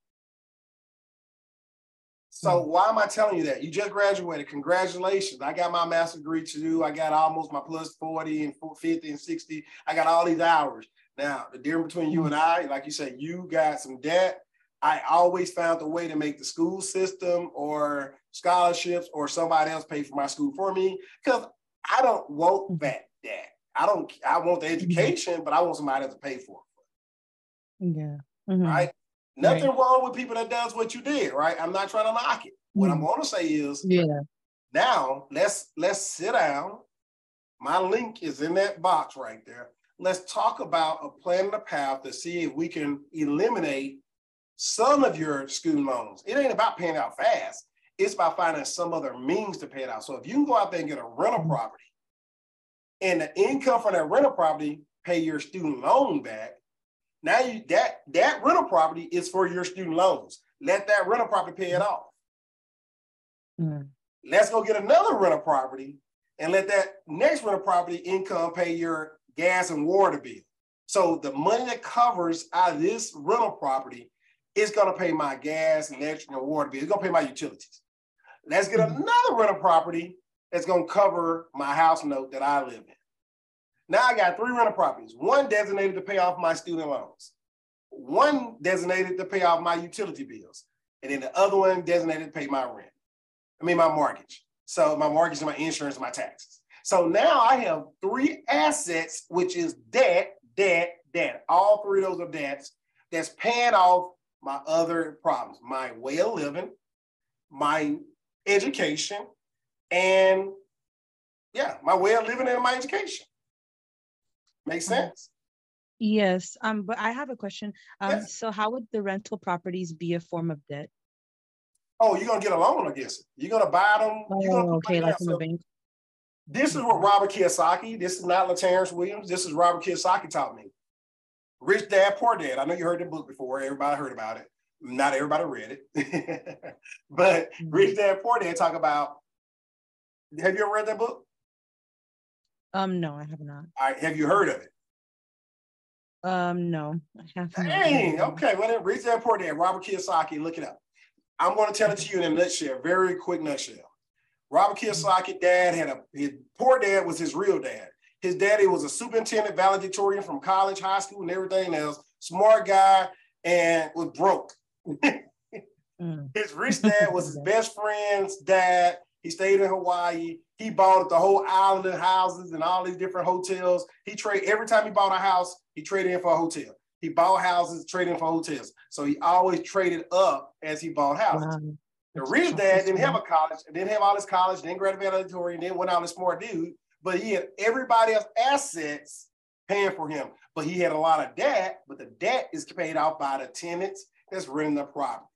Speaker 1: So
Speaker 3: Mhm.
Speaker 1: why am I telling you that? You just graduated. Congratulations. I got my master's degree to do. I got almost my plus 40 and 50 and 60. I got all these hours. Now, the difference between you and I, like you said, you got some debt. I always found a way to make the school system or scholarships or somebody else pay for my school for me because I don't want
Speaker 3: Mhm.
Speaker 1: that debt. I don't, I want the education, but I want somebody else to pay for it
Speaker 3: Yeah. Mhm.
Speaker 1: right? Nothing wrong with people that does what you did, right? I'm not trying to knock it. What I'm going to say is
Speaker 3: Yeah.
Speaker 1: now let's let's sit down. My link is in that box right there. Let's talk about a plan and a path to see if we can eliminate some of your student loans. It ain't about paying out fast. It's about finding some other means to pay it out. So if you can go out there and get a rental
Speaker 3: Mhm.
Speaker 1: property and the income from that rental property pay your student loan back, now you that that rental property is for your student loans. Let that rental property pay it off.
Speaker 3: Mhm.
Speaker 1: Let's go get another rental property and let that next rental property income pay your gas and water bill. So the money that covers out of this rental property is going to pay my gas and electric and water bill. It's going to pay my utilities. Let's get
Speaker 3: Mhm.
Speaker 1: another rental property that's going to cover my house note that I live in. Now I got three rental properties, one designated to pay off my student loans, one designated to pay off my utility bills, and then the other one designated to pay my rent. I mean, my mortgage. So my mortgage and my insurance and my taxes. So now I have three assets, which is debt, debt, debt. All three of those are debts that's paying off my other problems, my way of living, my education, and yeah, my way of living and my education. Makes
Speaker 3: Mhm.
Speaker 1: sense?
Speaker 3: Yes. Um, but I have a question. Um,
Speaker 1: Yes.
Speaker 3: so how would the rental properties be a form of debt?
Speaker 1: Oh, you're gonna get a loan against it. You're gonna buy them. you're gonna
Speaker 3: Oh, okay, like from a bank.
Speaker 1: This is what Robert Kiyosaki, this is not LaTerrence Williams, this is Robert Kiyosaki taught me. Rich Dad, Poor Dad. I know you heard the book before, everybody heard about it. Not everybody read it. [LAUGHS] but. Rich Dad, Poor Dad talk about, have you ever read that book?
Speaker 3: Um, no, I have not.
Speaker 1: All right, have you heard of it?
Speaker 3: Um, no, I have not.
Speaker 1: Dang, okay, well then Rich Dad, Poor Dad, Robert Kiyosaki, look it up. I'm gonna tell it to you in a nutshell, very quick nutshell. Robert Kiyosaki dad had a his poor dad was his real dad. His daddy was a superintendent valedictorian from college, high school, and everything else. Smart guy and was broke. [LAUGHS]
Speaker 3: Mm.
Speaker 1: His rich dad was his [LAUGHS] best friend's dad. He stayed in Hawaii. He bought the whole island of houses and all these different hotels. He trade every time he bought a house, he traded in for a hotel. He bought houses, traded in for hotels. So he always traded up as he bought houses.
Speaker 3: Wow.
Speaker 1: The rich dad didn't have a college, didn't have all his college, didn't graduate valedictorian, didn't went out a smart dude, but he had everybody else assets paying for him. But he had a lot of debt, but the debt is paid off by the tenants that's renting the property.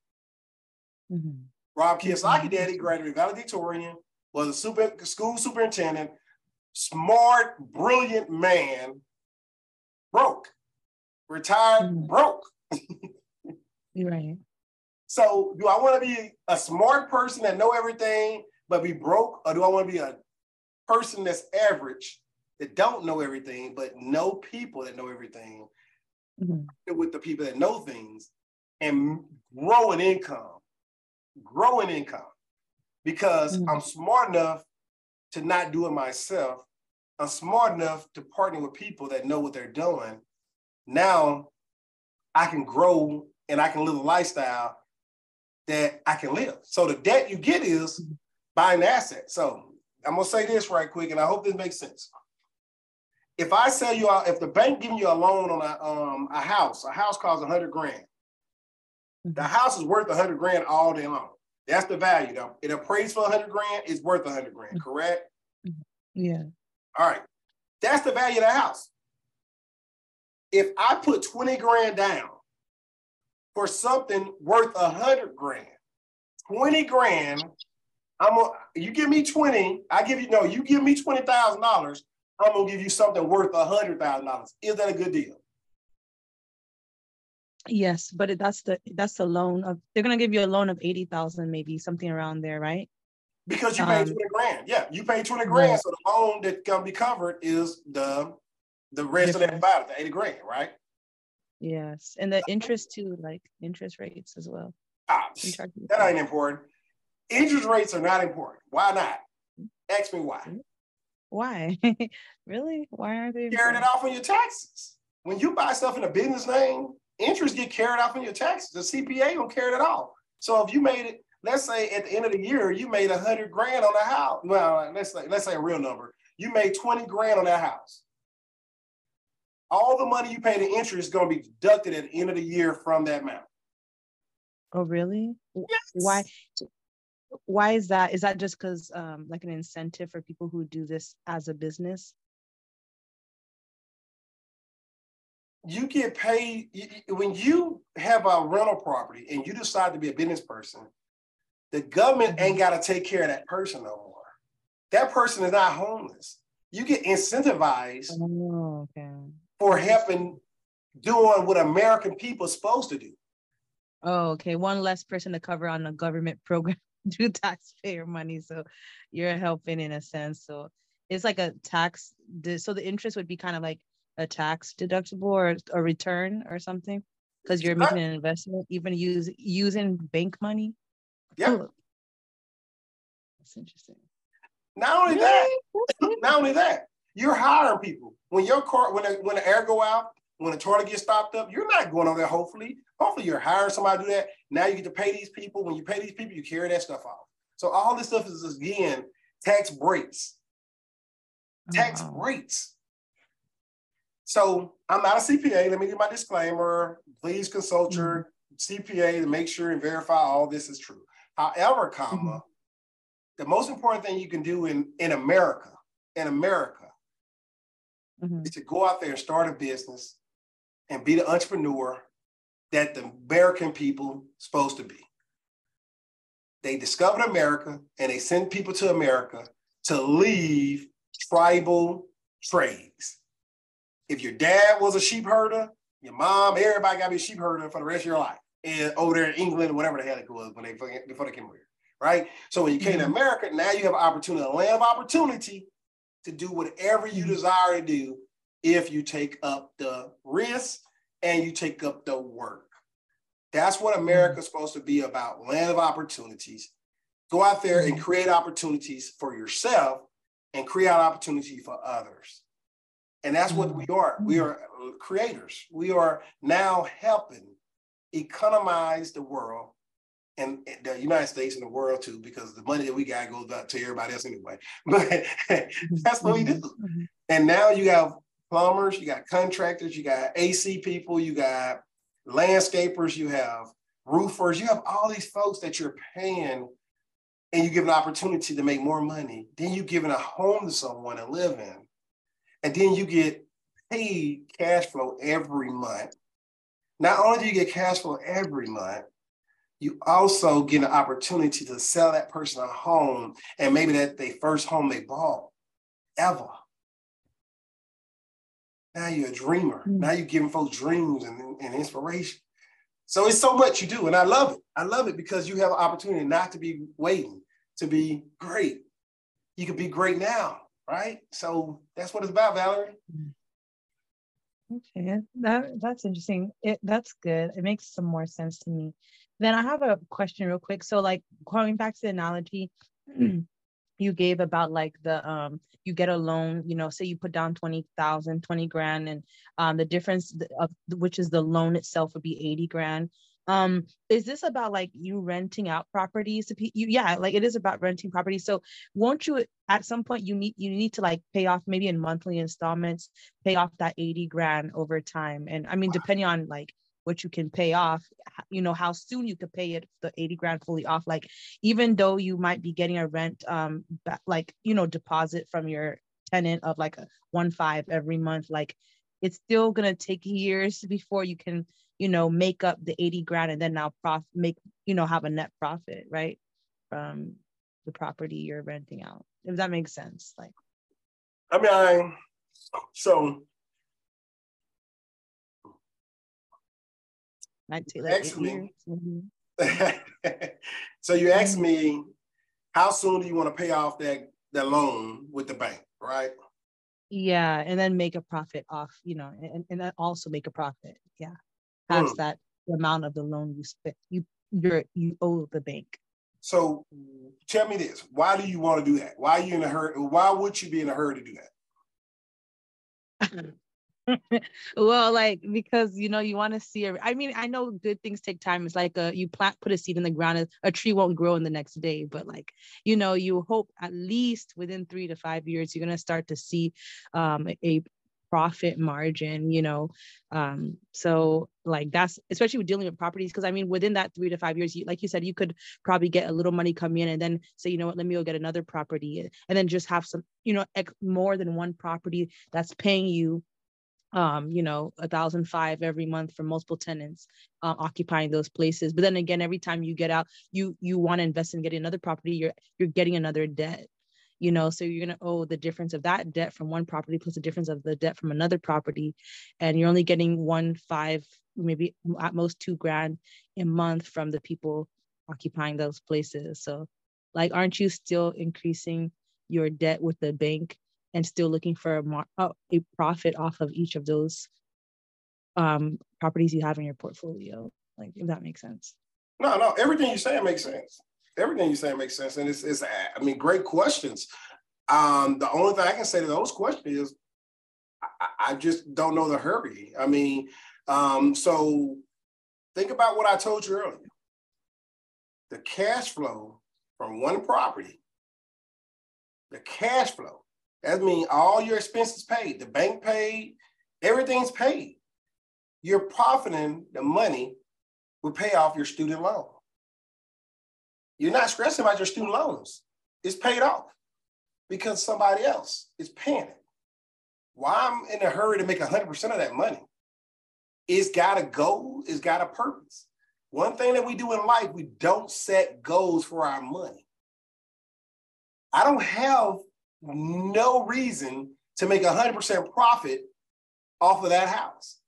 Speaker 3: Mhm.
Speaker 1: Rob Kiyosaki daddy graduated valedictorian, was a super school superintendent, smart, brilliant man, broke, retired,
Speaker 3: Mhm.
Speaker 1: broke.
Speaker 3: Right.
Speaker 1: So do I want to be a smart person that know everything but be broke, or do I want to be a person that's average that don't know everything but know people that know everything mm-hmm. with the people that know things and grow an income, grow an income because mm-hmm. I'm smart enough to not do it myself. I'm smart enough to partner with people that know what they're doing. Now I can grow and I can live a lifestyle that I can live. So the debt you get is mm-hmm. buying the asset. So I'm gonna say this right quick, and I hope this makes sense. If I sell you, if the bank giving you a loan on a um, a house, a house costs a hundred grand. The mm-hmm. house is worth a hundred grand all day long. That's the value. Though. It appraised for a hundred grand, it's worth a hundred grand, mm-hmm. correct?
Speaker 3: Yeah.
Speaker 1: All right. That's the value of the house. If I put 20 grand down for something worth a hundred grand, 20 grand, I'm gonna you give me 20, I give you no, you give me twenty thousand dollars, I'm gonna give you something worth a hundred thousand dollars. Is that a good deal?
Speaker 3: Yes, but that's the that's the loan of they're gonna give you a loan of eighty thousand, maybe something around there, right?
Speaker 1: Because you paid um, 20 grand. Yeah, you paid 20 grand. Right. So the loan that can be covered is the the rest Different. of that value, the 80 grand, right?
Speaker 3: Yes. And the interest too, like interest rates as well.
Speaker 1: Ah, that ain't important. Interest rates are not important. Why not? Ask me why.
Speaker 3: Why? [LAUGHS] really? Why are they
Speaker 1: carrying it off on your taxes? When you buy stuff in a business name, interest get carried off on your taxes. The CPA will carry it all. So if you made it, let's say at the end of the year, you made a hundred grand on a house. Well, let's say, let's say a real number. You made 20 grand on that house. All the money you paid in interest is going to be deducted at the end of the year from that amount.
Speaker 3: Oh, really?
Speaker 1: Yes.
Speaker 3: Why? why is that is that just because um, like an incentive for people who do this as a business
Speaker 1: you get paid when you have a rental property and you decide to be a business person the government ain't mm-hmm. got to take care of that person no more that person is not homeless you get incentivized
Speaker 3: oh, okay.
Speaker 1: for helping doing what american people are supposed to do
Speaker 3: oh okay one less person to cover on a government [LAUGHS] program do taxpayer money. So you're helping in a sense. So it's like a tax. So the interest would be kind of like a tax deductible or a return or something because you're making an investment, even use using bank money.
Speaker 1: Yeah. Oh.
Speaker 3: That's interesting.
Speaker 1: Not only that, not only that, you're hiring people. When your car, when the, when the air go out, when the toilet gets stopped up, you're not going over there. Hopefully, hopefully you're hiring somebody to do that. Now you get to pay these people. When you pay these people, you carry that stuff off. So all this stuff is again tax breaks. Tax oh. breaks. So I'm not a CPA. Let me give my disclaimer. Please consult mm-hmm. your CPA to make sure and verify all this is true. However, comma, mm-hmm. the most important thing you can do in, in America, in America, mm-hmm. is to go out there and start a business and be the entrepreneur that the American people supposed to be. They discovered America and they sent people to America to leave tribal trades. If your dad was a sheep herder, your mom, everybody got to be a sheep herder for the rest of your life. And over there in England or whatever the hell it was when they before they came here, right? So when you came mm-hmm. to America, now you have an opportunity, a land of opportunity to do whatever you mm-hmm. desire to do if you take up the risk and you take up the work. That's what America's supposed to be about land of opportunities. Go out there and create opportunities for yourself and create opportunity for others. And that's what we are. We mm-hmm. are uh, creators. We are now helping economize the world and the United States and the world too, because the money that we got goes back to everybody else anyway. [LAUGHS] But that's what we mm-hmm. do. Mm-hmm. And now you have plumbers, you got contractors, you got AC people, you got landscapers, you have roofers, you have all these folks that you're paying and you give an opportunity to make more money. Then you're giving a home to someone to live in. And then you get paid cash flow every month. Not only do you get cash flow every month, you also get an opportunity to sell that person a home and maybe that they first home they bought ever. Now you're a dreamer. Mm-hmm. Now you're giving folks dreams and, and inspiration. So it's so much you do, and I love it. I love it because you have an opportunity not to be waiting to be great. You can be great now, right? So that's what it's about, Valerie.
Speaker 3: Okay, that that's interesting. It that's good. It makes some more sense to me. Then I have a question real quick. So like going back to the analogy [CLEARS THROAT] you gave about like the um you get a loan, you know, say you put down 20,000, 20 grand and um the difference of which is the loan itself would be 80 grand. Um is this about like you renting out properties to people? Yeah, like it is about renting properties. So won't you at some point you need you need to like pay off maybe in monthly installments, pay off that 80 grand over time. And I mean depending on like what you can pay off you know how soon you could pay it the 80 grand fully off like even though you might be getting a rent um like you know deposit from your tenant of like a one five every month like it's still gonna take years before you can you know make up the 80 grand and then now prof make you know have a net profit right from the property you're renting out if that makes sense like
Speaker 1: i mean i so
Speaker 3: Might take like
Speaker 1: me, [LAUGHS] so you asked me, how soon do you want to pay off that, that loan with the bank, right?
Speaker 3: Yeah, and then make a profit off, you know, and, and then also make a profit. Yeah. Past mm. that amount of the loan you spent, you you're you owe the bank.
Speaker 1: So tell me this. Why do you want to do that? Why are you in a hurry? Why would you be in a hurry to do
Speaker 3: that? [LAUGHS] well, like because you know you want to see. I mean, I know good things take time. It's like a you plant, put a seed in the ground. A tree won't grow in the next day, but like you know, you hope at least within three to five years you're gonna start to see um, a profit margin. You know, um, so like that's especially with dealing with properties because I mean within that three to five years, you, like you said, you could probably get a little money come in and then say, you know what, let me go get another property and then just have some, you know, ex- more than one property that's paying you um, you know, a thousand five every month for multiple tenants uh, occupying those places. But then again, every time you get out, you you want to invest in getting another property, you're you're getting another debt. You know, so you're gonna owe the difference of that debt from one property plus the difference of the debt from another property, and you're only getting one five, maybe at most two grand a month from the people occupying those places. So, like, aren't you still increasing your debt with the bank and still looking for a, a profit off of each of those um, properties you have in your portfolio. Like, if that makes sense.
Speaker 1: No, no, everything you're saying makes sense. Everything you're saying makes sense. And it's, it's I mean, great questions. Um, the only thing I can say to those questions is I, I just don't know the hurry. I mean, um, so think about what I told you earlier. The cash flow from one property, the cash flow that means all your expenses paid, the bank paid, everything's paid. You're profiting the money will pay off your student loan. You're not stressing about your student loans. It's paid off because somebody else is paying it. Why I'm in a hurry to make 100% of that money? It's got a goal, it's got a purpose. One thing that we do in life, we don't set goals for our money. I don't have no reason to make 100% profit off of that house.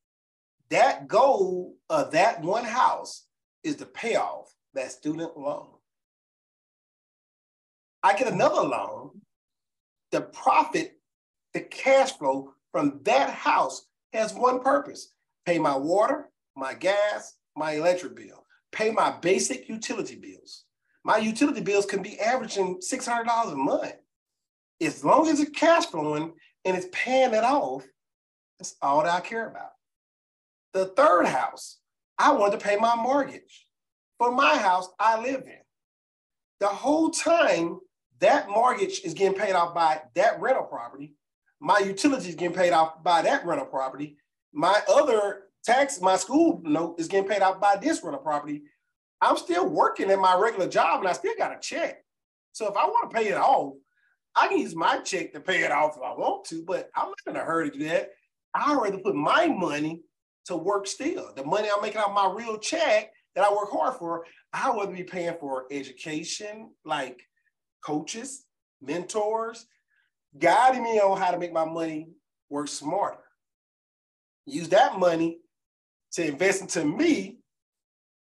Speaker 1: That goal of that one house is to pay off that student loan. I get another loan, the profit, the cash flow from that house has one purpose pay my water, my gas, my electric bill, pay my basic utility bills. My utility bills can be averaging $600 a month as long as it's cash flowing and it's paying it off, that's all that I care about. The third house, I want to pay my mortgage for my house I live in. The whole time that mortgage is getting paid off by that rental property, my utilities getting paid off by that rental property, my other tax, my school note is getting paid off by this rental property. I'm still working at my regular job and I still got a check. So if I want to pay it off, I can use my check to pay it off if I want to, but I'm not in a hurry to do that. I'd rather put my money to work still. The money I'm making out my real check that I work hard for, I would be paying for education, like coaches, mentors, guiding me on how to make my money work smarter. Use that money to invest into me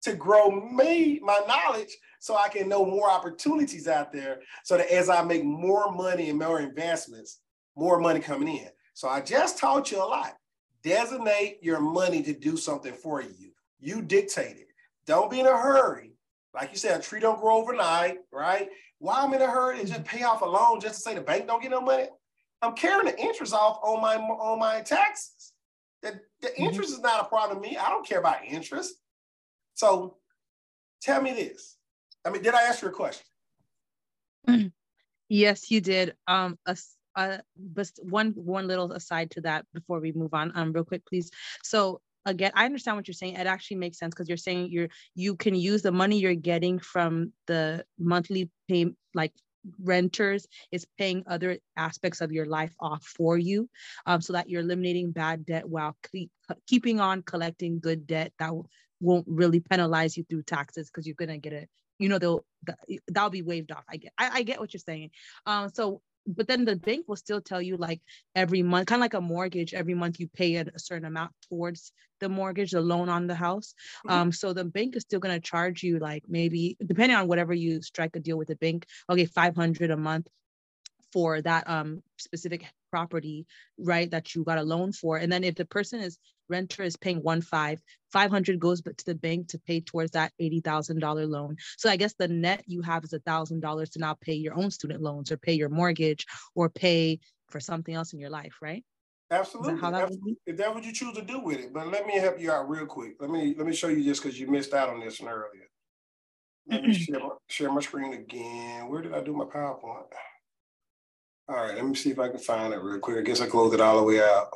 Speaker 1: to grow me, my knowledge, so I can know more opportunities out there. So that as I make more money and more investments, more money coming in. So I just taught you a lot. Designate your money to do something for you. You dictate it. Don't be in a hurry. Like you said, a tree don't grow overnight, right? Why I'm in a hurry and just pay off a loan just to say the bank don't get no money? I'm carrying the interest off on my on my taxes. The, the mm-hmm. interest mm-hmm. is not a problem to me. I don't care about interest. So tell me this. I mean, did I ask you a question?
Speaker 3: Yes, you did. Um, a, uh, but one one little aside to that before we move on, um, real quick, please. So again, I understand what you're saying. It actually makes sense because you're saying you're you can use the money you're getting from the monthly pay like renters is paying other aspects of your life off for you um, so that you're eliminating bad debt while keep, keeping on collecting good debt that won't really penalize you through taxes because you're gonna get it you know they'll that'll be waived off i get I, I get what you're saying um so but then the bank will still tell you like every month kind of like a mortgage every month you pay a, a, certain amount towards the mortgage the loan on the house mm-hmm. um so the bank is still going to charge you like maybe depending on whatever you strike a deal with the bank okay 500 a month for that um specific property right that you got a loan for and then if the person is renter is paying one five, 500 goes to the bank to pay towards that $80,000 loan. So I guess the net you have is $1,000 to now pay your own student loans or pay your mortgage or pay for something else in your life, right?
Speaker 1: Absolutely. That that if that's what you choose to do with it. But let me help you out real quick. Let me let me show you this because you missed out on this one earlier. Let me share my, share my screen again. Where did I do my PowerPoint? All right, let me see if I can find it real quick. I guess I closed it all the way out.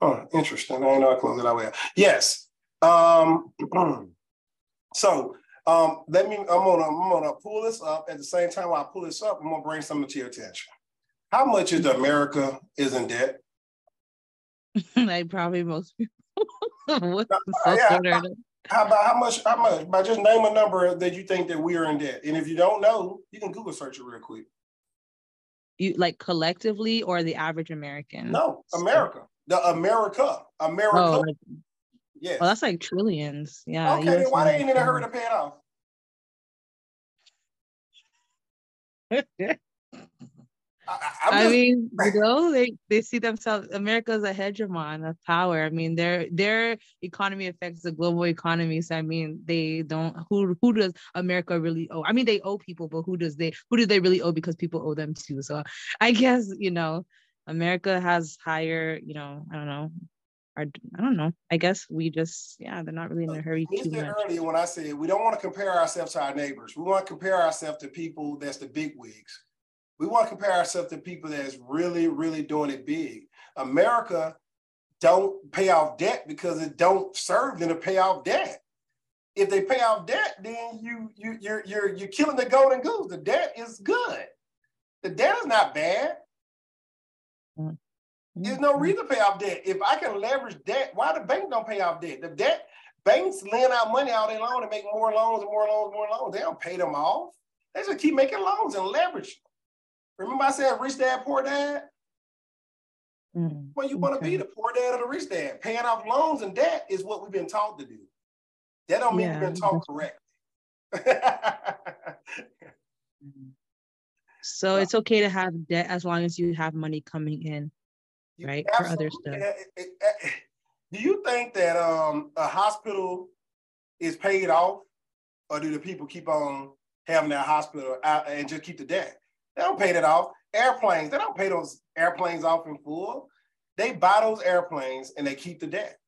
Speaker 1: Oh, interesting. I know I closed it all the way. Out. Yes. Um, [CLEARS THROAT] so um, let me. I'm gonna. I'm gonna pull this up. At the same time, while I pull this up, I'm gonna bring something to your attention. How much is America is in debt? [LAUGHS]
Speaker 3: like probably most people. [LAUGHS]
Speaker 1: What's so yeah, how, how about how much? How much? By just name a number that you think that we are in debt, and if you don't know, you can Google search it real quick.
Speaker 3: You like collectively or the average American?
Speaker 1: No, America. The America. America. Oh, like,
Speaker 3: yes. Well, that's like trillions. Yeah.
Speaker 1: Okay, then why they ain't in a hurry to pay it off? [LAUGHS]
Speaker 3: I, I, mean, [LAUGHS] you know, they, they see themselves America as a hegemon of power. I mean, their their economy affects the global economy. So I mean, they don't who who does America really owe? I mean, they owe people, but who does they who do they really owe because people owe them too? So I guess, you know, America has higher, you know, I don't know. Our, I don't know. I guess we just, yeah, they're not really in a hurry too much.
Speaker 1: earlier when I said we don't want to compare ourselves to our neighbors. We want to compare ourselves to people that's the big wigs. We want to compare ourselves to people that's really, really doing it big. America don't pay off debt because it don't serve them to pay off debt. If they pay off debt, then you you you're you're you're killing the golden goose. The debt is good. The debt is not bad. There's no mm-hmm. reason to pay off debt. If I can leverage debt, why the bank don't pay off debt? The debt banks lend out money all day long and make more loans and more loans, and more loans. They don't pay them off. They just keep making loans and leverage. Remember I said rich dad, poor dad? Mm, well, you want to be the poor dad or the rich dad. Paying off loans and debt is what we've been taught to do. That don't mean yeah. we've been taught correctly. [LAUGHS]
Speaker 3: So it's okay to have debt as long as you have money coming in, you right? For other stuff.
Speaker 1: Eh, eh, eh, do you think that um, a hospital is paid off, or do the people keep on having that hospital out and just keep the debt? They don't pay that off. Airplanes, they don't pay those airplanes off in full. They buy those airplanes and they keep the debt.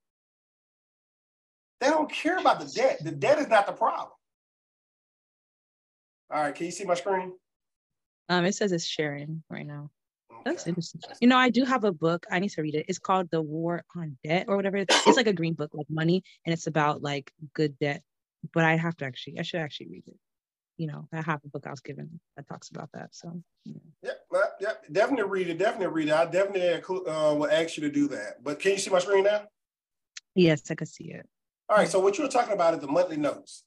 Speaker 1: They don't care about the debt. The debt is not the problem. All right, can you see my screen?
Speaker 3: Um, it says it's sharing right now. That's interesting. You know, I do have a book. I need to read it. It's called The War on Debt or whatever. It's like a green book, like money, and it's about like good debt. But I have to actually, I should actually read it. You know, I have a book I was given that talks about that. So
Speaker 1: yeah, yeah, yeah definitely read it. Definitely read it. I definitely uh, will ask you to do that. But can you see my screen now?
Speaker 3: Yes, I can see it.
Speaker 1: All right. So what you were talking about is the monthly notes.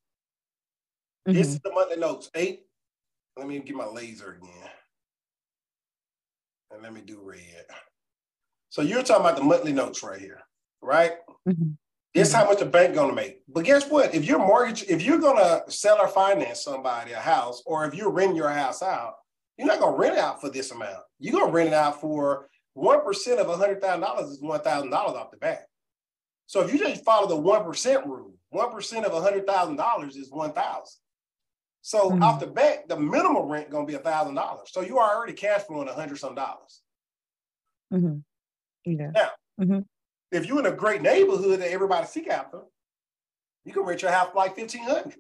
Speaker 1: Mm-hmm. This is the monthly notes. Eight let me get my laser again. And let me do red. So you're talking about the monthly notes right here, right? Mm-hmm. This mm-hmm. how much the bank gonna make. But guess what? If you're mortgage, if you're gonna seller finance somebody a house, or if you're renting your house out, you're not gonna rent it out for this amount. You're gonna rent it out for one percent of a hundred thousand dollars is one thousand dollars off the bat. So if you just follow the one percent rule, one percent of a hundred thousand dollars is one thousand. So mm-hmm. off the bat, the minimum rent gonna be a thousand dollars. So you are already cash flowing a hundred some dollars.
Speaker 3: Mm-hmm. Yeah.
Speaker 1: Now, mm-hmm. If you're in a great neighborhood that everybody seek after, you can rent your house for like fifteen hundred.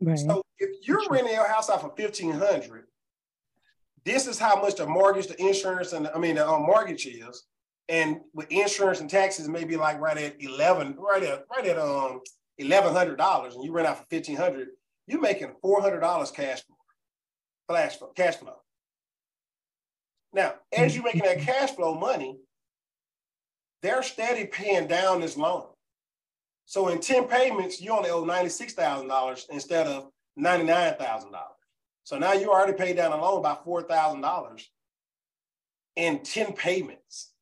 Speaker 1: Right. So if you're renting your house out for fifteen hundred, this is how much the mortgage, the insurance, and I mean the um, mortgage is, and with insurance and taxes, maybe like right at eleven, right at right at um eleven hundred dollars, and you rent out for fifteen hundred, you're making four hundred dollars cash flow, flash flow, cash flow. Now, as you're making that cash flow money, they're steady paying down this loan. So in 10 payments, you only owe $96,000 instead of $99,000. So now you already paid down a loan by $4,000 in 10 payments.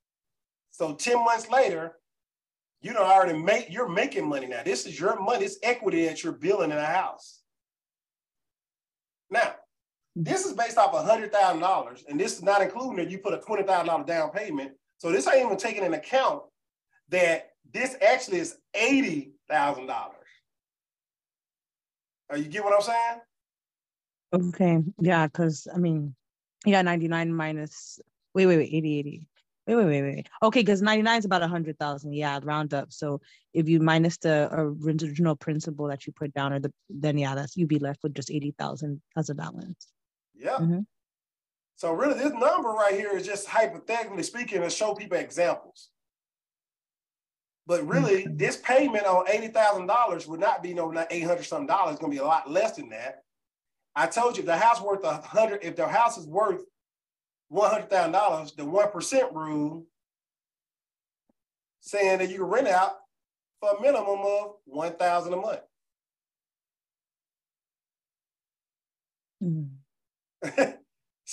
Speaker 1: So 10 months later, you don't already make, you're making money now. This is your money, it's equity that you're building in a house. Now, this is based off $100,000, and this is not including that you put a $20,000 down payment. So this ain't even taking into account that this actually is $80,000. Are you get what I'm saying?
Speaker 3: Okay. Yeah, because I mean, yeah, 99 minus wait, wait, wait, 80, 80. Wait, wait, wait, wait. Okay, because 99 is about a hundred thousand. Yeah, round up. So if you minus the original principal that you put down, or the then yeah, that's you'd be left with just eighty thousand as a balance.
Speaker 1: Yeah. Mm-hmm. So really, this number right here is just hypothetically speaking to show people examples. But really, mm-hmm. this payment on eighty thousand dollars would not be no eight hundred something dollars. It's going to be a lot less than that. I told you, if the house worth a hundred, if the house is worth one hundred thousand dollars, the one percent rule saying that you can rent out for a minimum of one thousand a month. Mm-hmm. [LAUGHS]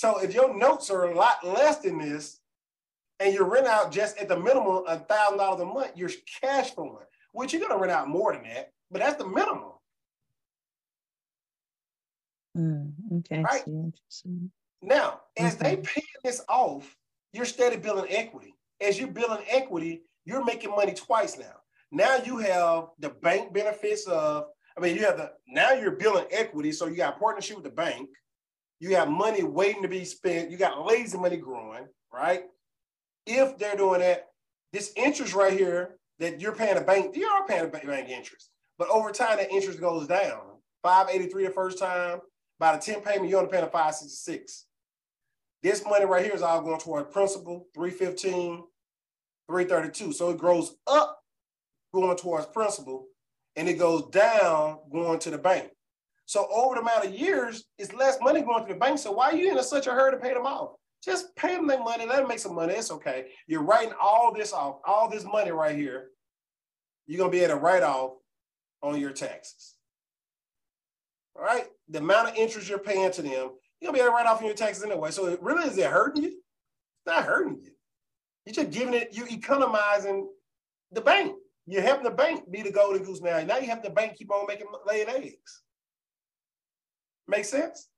Speaker 1: so if your notes are a lot less than this, and you're rent out just at the minimum a thousand dollars a month, you're cash flowing, which you're gonna rent out more than that, but that's the minimum.
Speaker 3: Mm, okay.
Speaker 1: Right. Now, as okay. they pay this off, you're steady building equity. As you're building equity, you're making money twice now. Now you have the bank benefits of, I mean, you have the now you're building equity, so you got partnership with the bank. You have money waiting to be spent. You got lazy money growing, right? If they're doing that, this interest right here that you're paying a bank, you are paying a bank interest. But over time, that interest goes down. 583 the first time. By the 10 payment, you're only paying a 566. This money right here is all going toward principal, 315, 332. So it grows up going towards principal, and it goes down going to the bank. So over the amount of years, it's less money going to the bank. So why are you in such a hurry to pay them off? Just pay them their money, let them make some money. It's okay. You're writing all this off, all this money right here. You're gonna be able to write off on your taxes. All right. The amount of interest you're paying to them, you're gonna be able to write off on your taxes anyway. So it really is it hurting you? It's not hurting you. You're just giving it, you're economizing the bank. You're helping the bank be the golden goose now. Now you have the bank keep on making laying eggs. Make sense?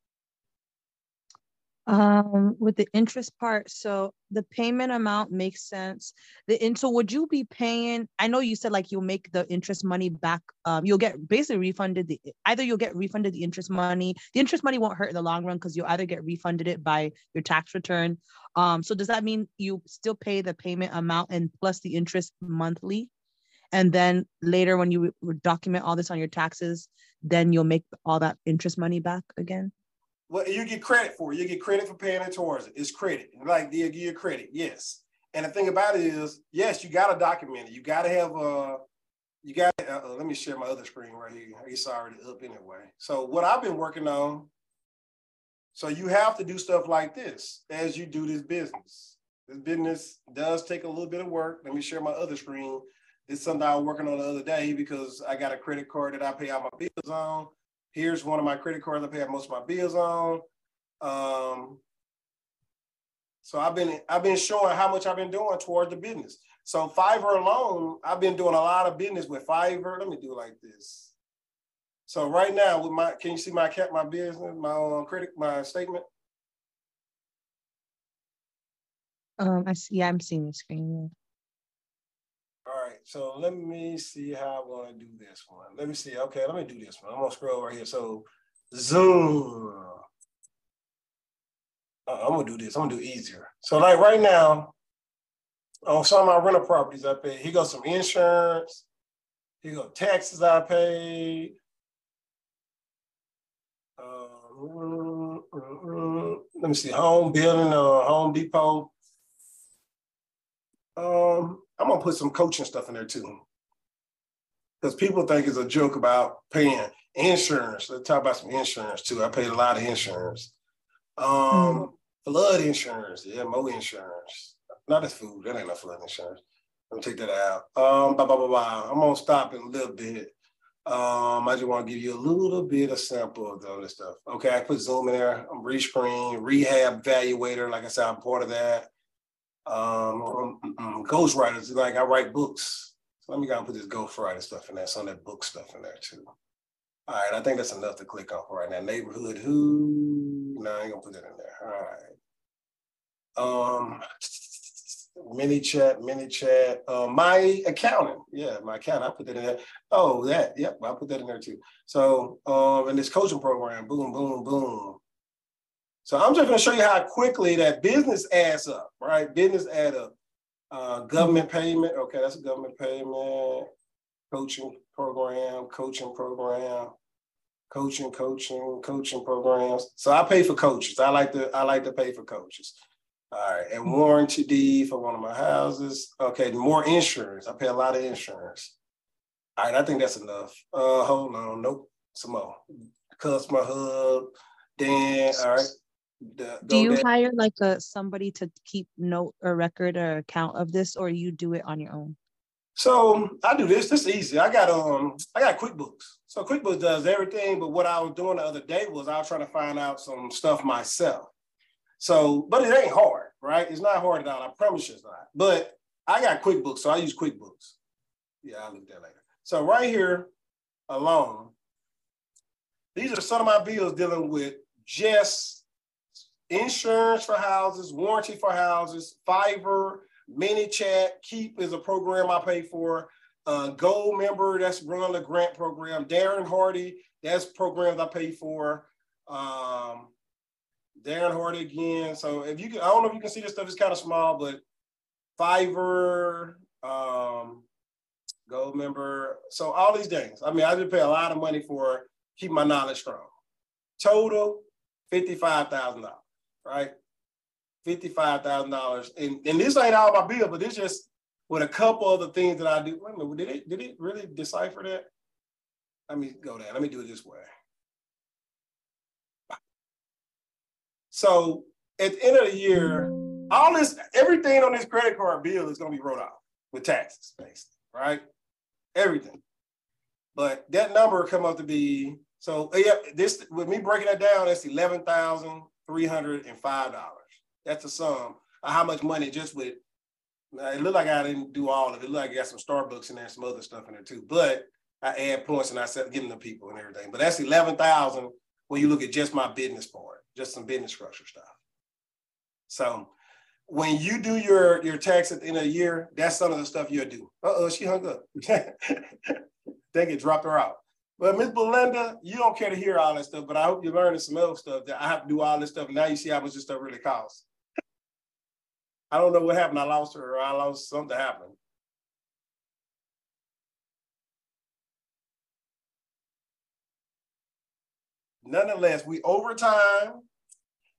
Speaker 3: Um, with the interest part, so the payment amount makes sense. The so would you be paying? I know you said like you'll make the interest money back. Um, you'll get basically refunded the either you'll get refunded the interest money. The interest money won't hurt in the long run because you'll either get refunded it by your tax return. Um, so does that mean you still pay the payment amount and plus the interest monthly? And then later when you document all this on your taxes, then you'll make all that interest money back again?
Speaker 1: Well, you get credit for it. You get credit for paying it towards it. It's credit. Like they give you credit, yes. And the thing about it is, yes, you got to document it. You got to have a, uh, you got to, uh, let me share my other screen right here. It's already up anyway. So what I've been working on, so you have to do stuff like this as you do this business. This business does take a little bit of work. Let me share my other screen it's something I was working on the other day because I got a credit card that I pay all my bills on. Here's one of my credit cards I pay most of my bills on. Um, So I've been I've been showing how much I've been doing toward the business. So Fiverr alone, I've been doing a lot of business with Fiverr. Let me do like this. So right now, with my, can you see my cat, my business, my um, critic, my statement?
Speaker 3: Um, I see. Yeah, I'm seeing the screen.
Speaker 1: Right, so let me see how I want to do this one. Let me see. Okay, let me do this one. I'm gonna scroll right here. So Zoom. Uh, I'm gonna do this. I'm gonna do easier. So like right now, on some of my rental properties I pay, he got some insurance, he got taxes I paid. Um, let me see, home building, uh, Home Depot. Um, I'm gonna put some coaching stuff in there too. Because people think it's a joke about paying insurance. Let's talk about some insurance too. I paid a lot of insurance. Um, mm. flood insurance, yeah, mo insurance. Not as food, that ain't no flood insurance. Let me take that out. Um, blah, blah, blah, blah. I'm gonna stop in a little bit. Um, I just want to give you a little bit of sample of all this stuff. Okay, I put Zoom in there. I'm rescreen, Rehab Valuator. Like I said, I'm part of that. Um, um, um ghostwriters, like I write books. So let me go and put this ghostwriter stuff in there, some of that book stuff in there too. All right, I think that's enough to click on for right now. Neighborhood who? No, I ain't gonna put that in there. All right. Um, ManyChat, mini chat. Uh, my accountant, yeah, my account. I put that in there. Oh, that, yep, I put that in there too. So, um, in this coaching program, boom, boom, boom. So I'm just going to show you how quickly that business adds up, right? Business add up. Uh, government payment, okay, that's a government payment. Coaching program, coaching program, coaching, coaching, coaching programs. So I pay for coaches. I like to I like to pay for coaches. All right, and warranty deed for one of my houses. Okay, more insurance. I pay a lot of insurance. All right, I think that's enough. Uh, hold on, nope, some more. Customer hub. Then, all right.
Speaker 3: The, do you there. hire like a somebody to keep note or record or account of this, or you do it on your own?
Speaker 1: So I do this. This is easy. I got um I got QuickBooks. So QuickBooks does everything. But what I was doing the other day was I was trying to find out some stuff myself. So, but it ain't hard, right? It's not hard at all. I promise you it's not. But I got QuickBooks, so I use QuickBooks. Yeah, I'll look at that later. So right here alone, these are some of my bills dealing with just insurance for houses, warranty for houses, Fiverr, ManyChat, Keep is a program I pay for. Uh, Gold member, that's run the grant program. Darren Hardy, that's programs I pay for. Um, Darren Hardy again. So if you can, I don't know if you can see this stuff, it's kind of small, but Fiverr, um, gold member. So all these things. I mean, I just pay a lot of money for keep my knowledge strong. Total $55,000, right? $55,000. And, and this ain't all my bill, but it's just with a couple of the things that I do. Wait a minute, did it, did it really decipher that? Let me go down. Let me do it this way. So at the end of the year, all this, everything on this credit card bill is going to be wrote off with taxes, basically, right? Everything. But that number come up to be so yeah. This with me breaking that down, that's eleven thousand three hundred and five dollars. That's the sum of how much money just with. It looked like I didn't do all of it. It looked like I got some Starbucks in there, some other stuff in there too. But I add points and I said give them to people and everything. But that's eleven thousand when you look at just my business part just some business structure stuff. So when you do your your tax at the end of the year, that's some of the stuff you'll do. Uh-oh, she hung up. [LAUGHS] Think it dropped her out. But Miss Belinda, you don't care to hear all that stuff, but I hope you're learning some other stuff that I have to do all this stuff. And Now you see how much this stuff really costs. I don't know what happened. I lost her or I lost something happened. nonetheless, we overtime.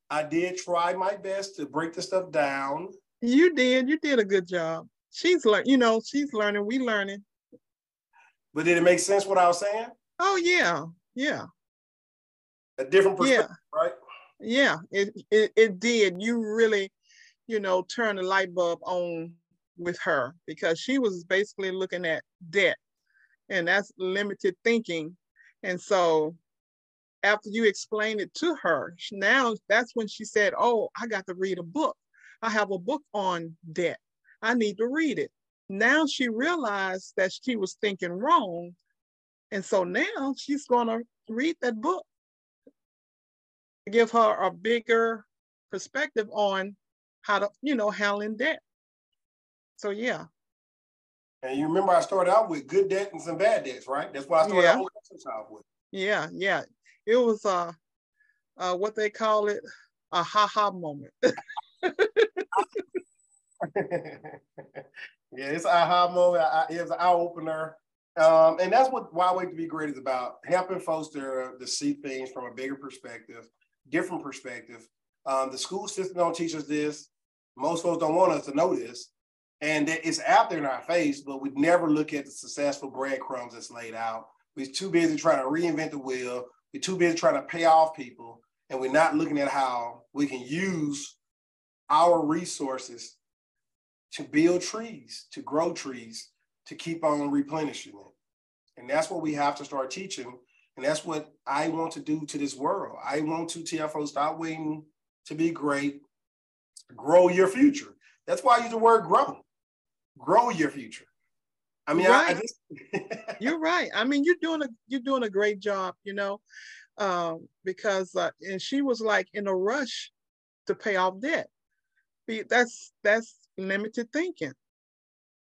Speaker 1: I did try my best to break the stuff down.
Speaker 2: You did. You did a good job. She's learning. You know, she's learning. We learning.
Speaker 1: But did it make sense what I was saying?
Speaker 2: Oh yeah, yeah.
Speaker 1: A different perspective, yeah. right?
Speaker 2: Yeah, it, it it did. You really, you know, turn the light bulb on with her because she was basically looking at debt, and that's limited thinking. And so after you explained it to her, now that's when she said, Oh, I got to read a book. I have a book on debt. I need to read it. Now she realized that she was thinking wrong. And so now she's going to read that book, give her a bigger perspective on how to, you know, handling debt. So, yeah.
Speaker 1: And you remember I started out with good debt and some bad debts, right? That's why I started
Speaker 2: yeah.
Speaker 1: out with.
Speaker 2: Yeah, yeah. It was uh, uh what they call it, a ha-ha moment. [LAUGHS] [LAUGHS]
Speaker 1: yeah, it's aha moment. It's an eye opener. Um, and that's what Why Wait to Be Great is about helping folks to, to see things from a bigger perspective, different perspective. Um, the school system don't teach us this. Most folks don't want us to know this. And it's out there in our face, but we never look at the successful breadcrumbs that's laid out. We're too busy trying to reinvent the wheel. We're too busy trying to pay off people. And we're not looking at how we can use our resources to build trees, to grow trees, to keep on replenishing it. And that's what we have to start teaching. And that's what I want to do to this world. I want to tell folks stop waiting to be great, grow your future. That's why I use the word grow. Grow your future. I mean, right. I, I
Speaker 2: just [LAUGHS] you're right. I mean, you're doing a you're doing a great job, you know, um, because uh, and she was like in a rush to pay off debt. That's that's limited thinking.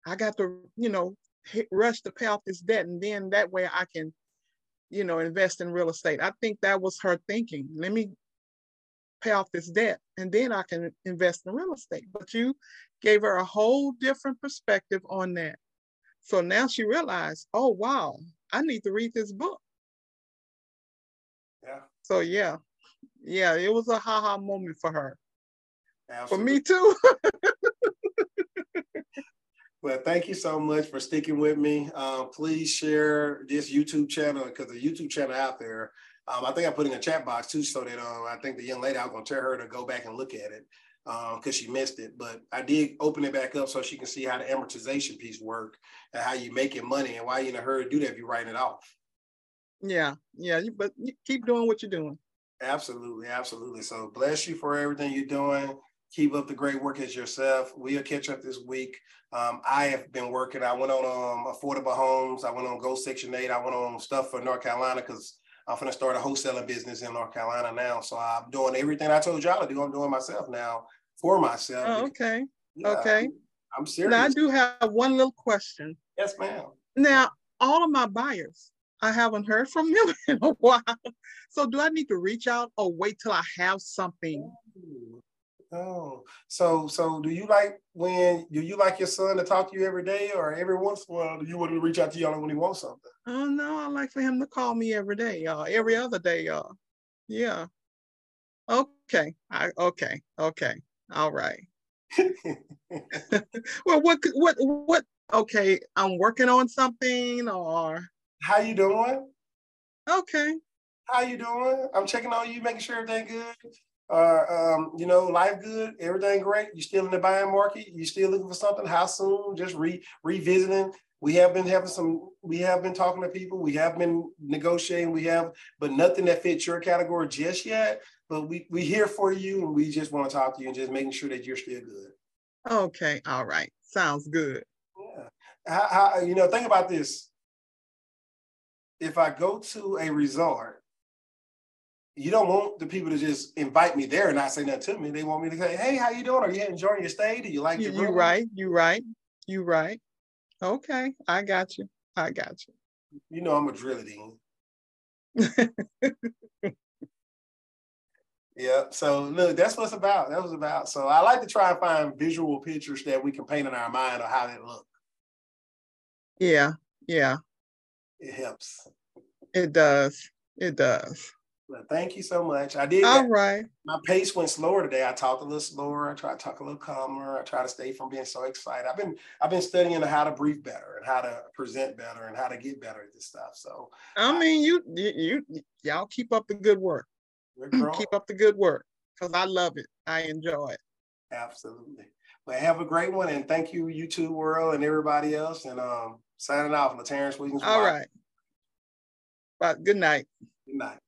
Speaker 2: I got to, you know, hit, rush to pay off this debt, and then that way I can, you know, invest in real estate. I think that was her thinking. Let me pay off this debt, and then I can invest in real estate. But you gave her a whole different perspective on that. So now she realized, oh wow, I need to read this book.
Speaker 1: Yeah.
Speaker 2: So yeah, yeah, it was a haha moment for her. Absolutely. For me too. [LAUGHS]
Speaker 1: well, thank you so much for sticking with me. Um, please share this YouTube channel because the YouTube channel out there. Um, I think I put in a chat box too, so that um, I think the young lady I was gonna tell her to go back and look at it because um, she missed it. But I did open it back up so she can see how the amortization piece work and how you making money and why you in a hurry to do that if you're writing it off.
Speaker 2: Yeah, yeah, but keep doing what you're doing.
Speaker 1: Absolutely, absolutely. So bless you for everything you're doing. Keep up the great work as yourself. We'll catch up this week. Um, I have been working. I went on um, affordable homes. I went on Go Section 8. I went on stuff for North Carolina because I'm going to start a wholesaling business in North Carolina now. So I'm doing everything I told y'all to do. I'm doing myself now for myself.
Speaker 2: Oh, okay. Yeah, okay.
Speaker 1: I'm serious.
Speaker 2: Now I do have one little question.
Speaker 1: Yes, ma'am.
Speaker 2: Now, all of my buyers, I haven't heard from them [LAUGHS] in a while. So do I need to reach out or wait till I have something?
Speaker 1: Oh, so so do you like when do you like your son to talk to you every day or every once in a while? Do you want to reach out to y'all when he wants something?
Speaker 2: Oh no, I like for him to call me every day, y'all. Every other day, y'all. Yeah. Okay. I okay. Okay. All right. [LAUGHS] [LAUGHS] well, what what what? Okay, I'm working on something, or
Speaker 1: how you doing?
Speaker 2: Okay.
Speaker 1: How you doing? I'm checking on you, making sure everything good. Uh, um, you know, life good, everything great. you're still in the buying market? you're still looking for something? How soon? Just re revisiting. We have been having some. We have been talking to people. We have been negotiating. We have, but nothing that fits your category just yet. But we we here for you, and we just want to talk to you and just making sure that you're still good.
Speaker 2: Okay. All right. Sounds good.
Speaker 1: Yeah. How, how you know? Think about this. If I go to a resort you don't want the people to just invite me there and not say nothing to me. They want me to say, "Hey, how you doing? Are you enjoying your stay? Do you like
Speaker 2: you, You right? You right? You right? Okay, I got you. I got you.
Speaker 1: You know I'm a drill dean. [LAUGHS] yeah. So look, that's what it's about. That was about. So I like to try and find visual pictures that we can paint in our mind of how they look.
Speaker 2: Yeah. Yeah.
Speaker 1: It helps.
Speaker 2: It does. It does.
Speaker 1: Well, thank you so much. I did.
Speaker 2: All right.
Speaker 1: My pace went slower today. I talked a little slower. I try to talk a little calmer. I try to stay from being so excited. I've been I've been studying how to breathe better and how to present better and how to get better at this stuff. So
Speaker 2: I mean, you you, you y'all keep up the good work. [CLEARS THROAT] keep up the good work because I love it. I enjoy it.
Speaker 1: Absolutely. Well, have a great one and thank you, YouTube world and everybody else. And um, signing off, LaTerrence Williams.
Speaker 2: All right. Bye. Good night.
Speaker 1: Good night.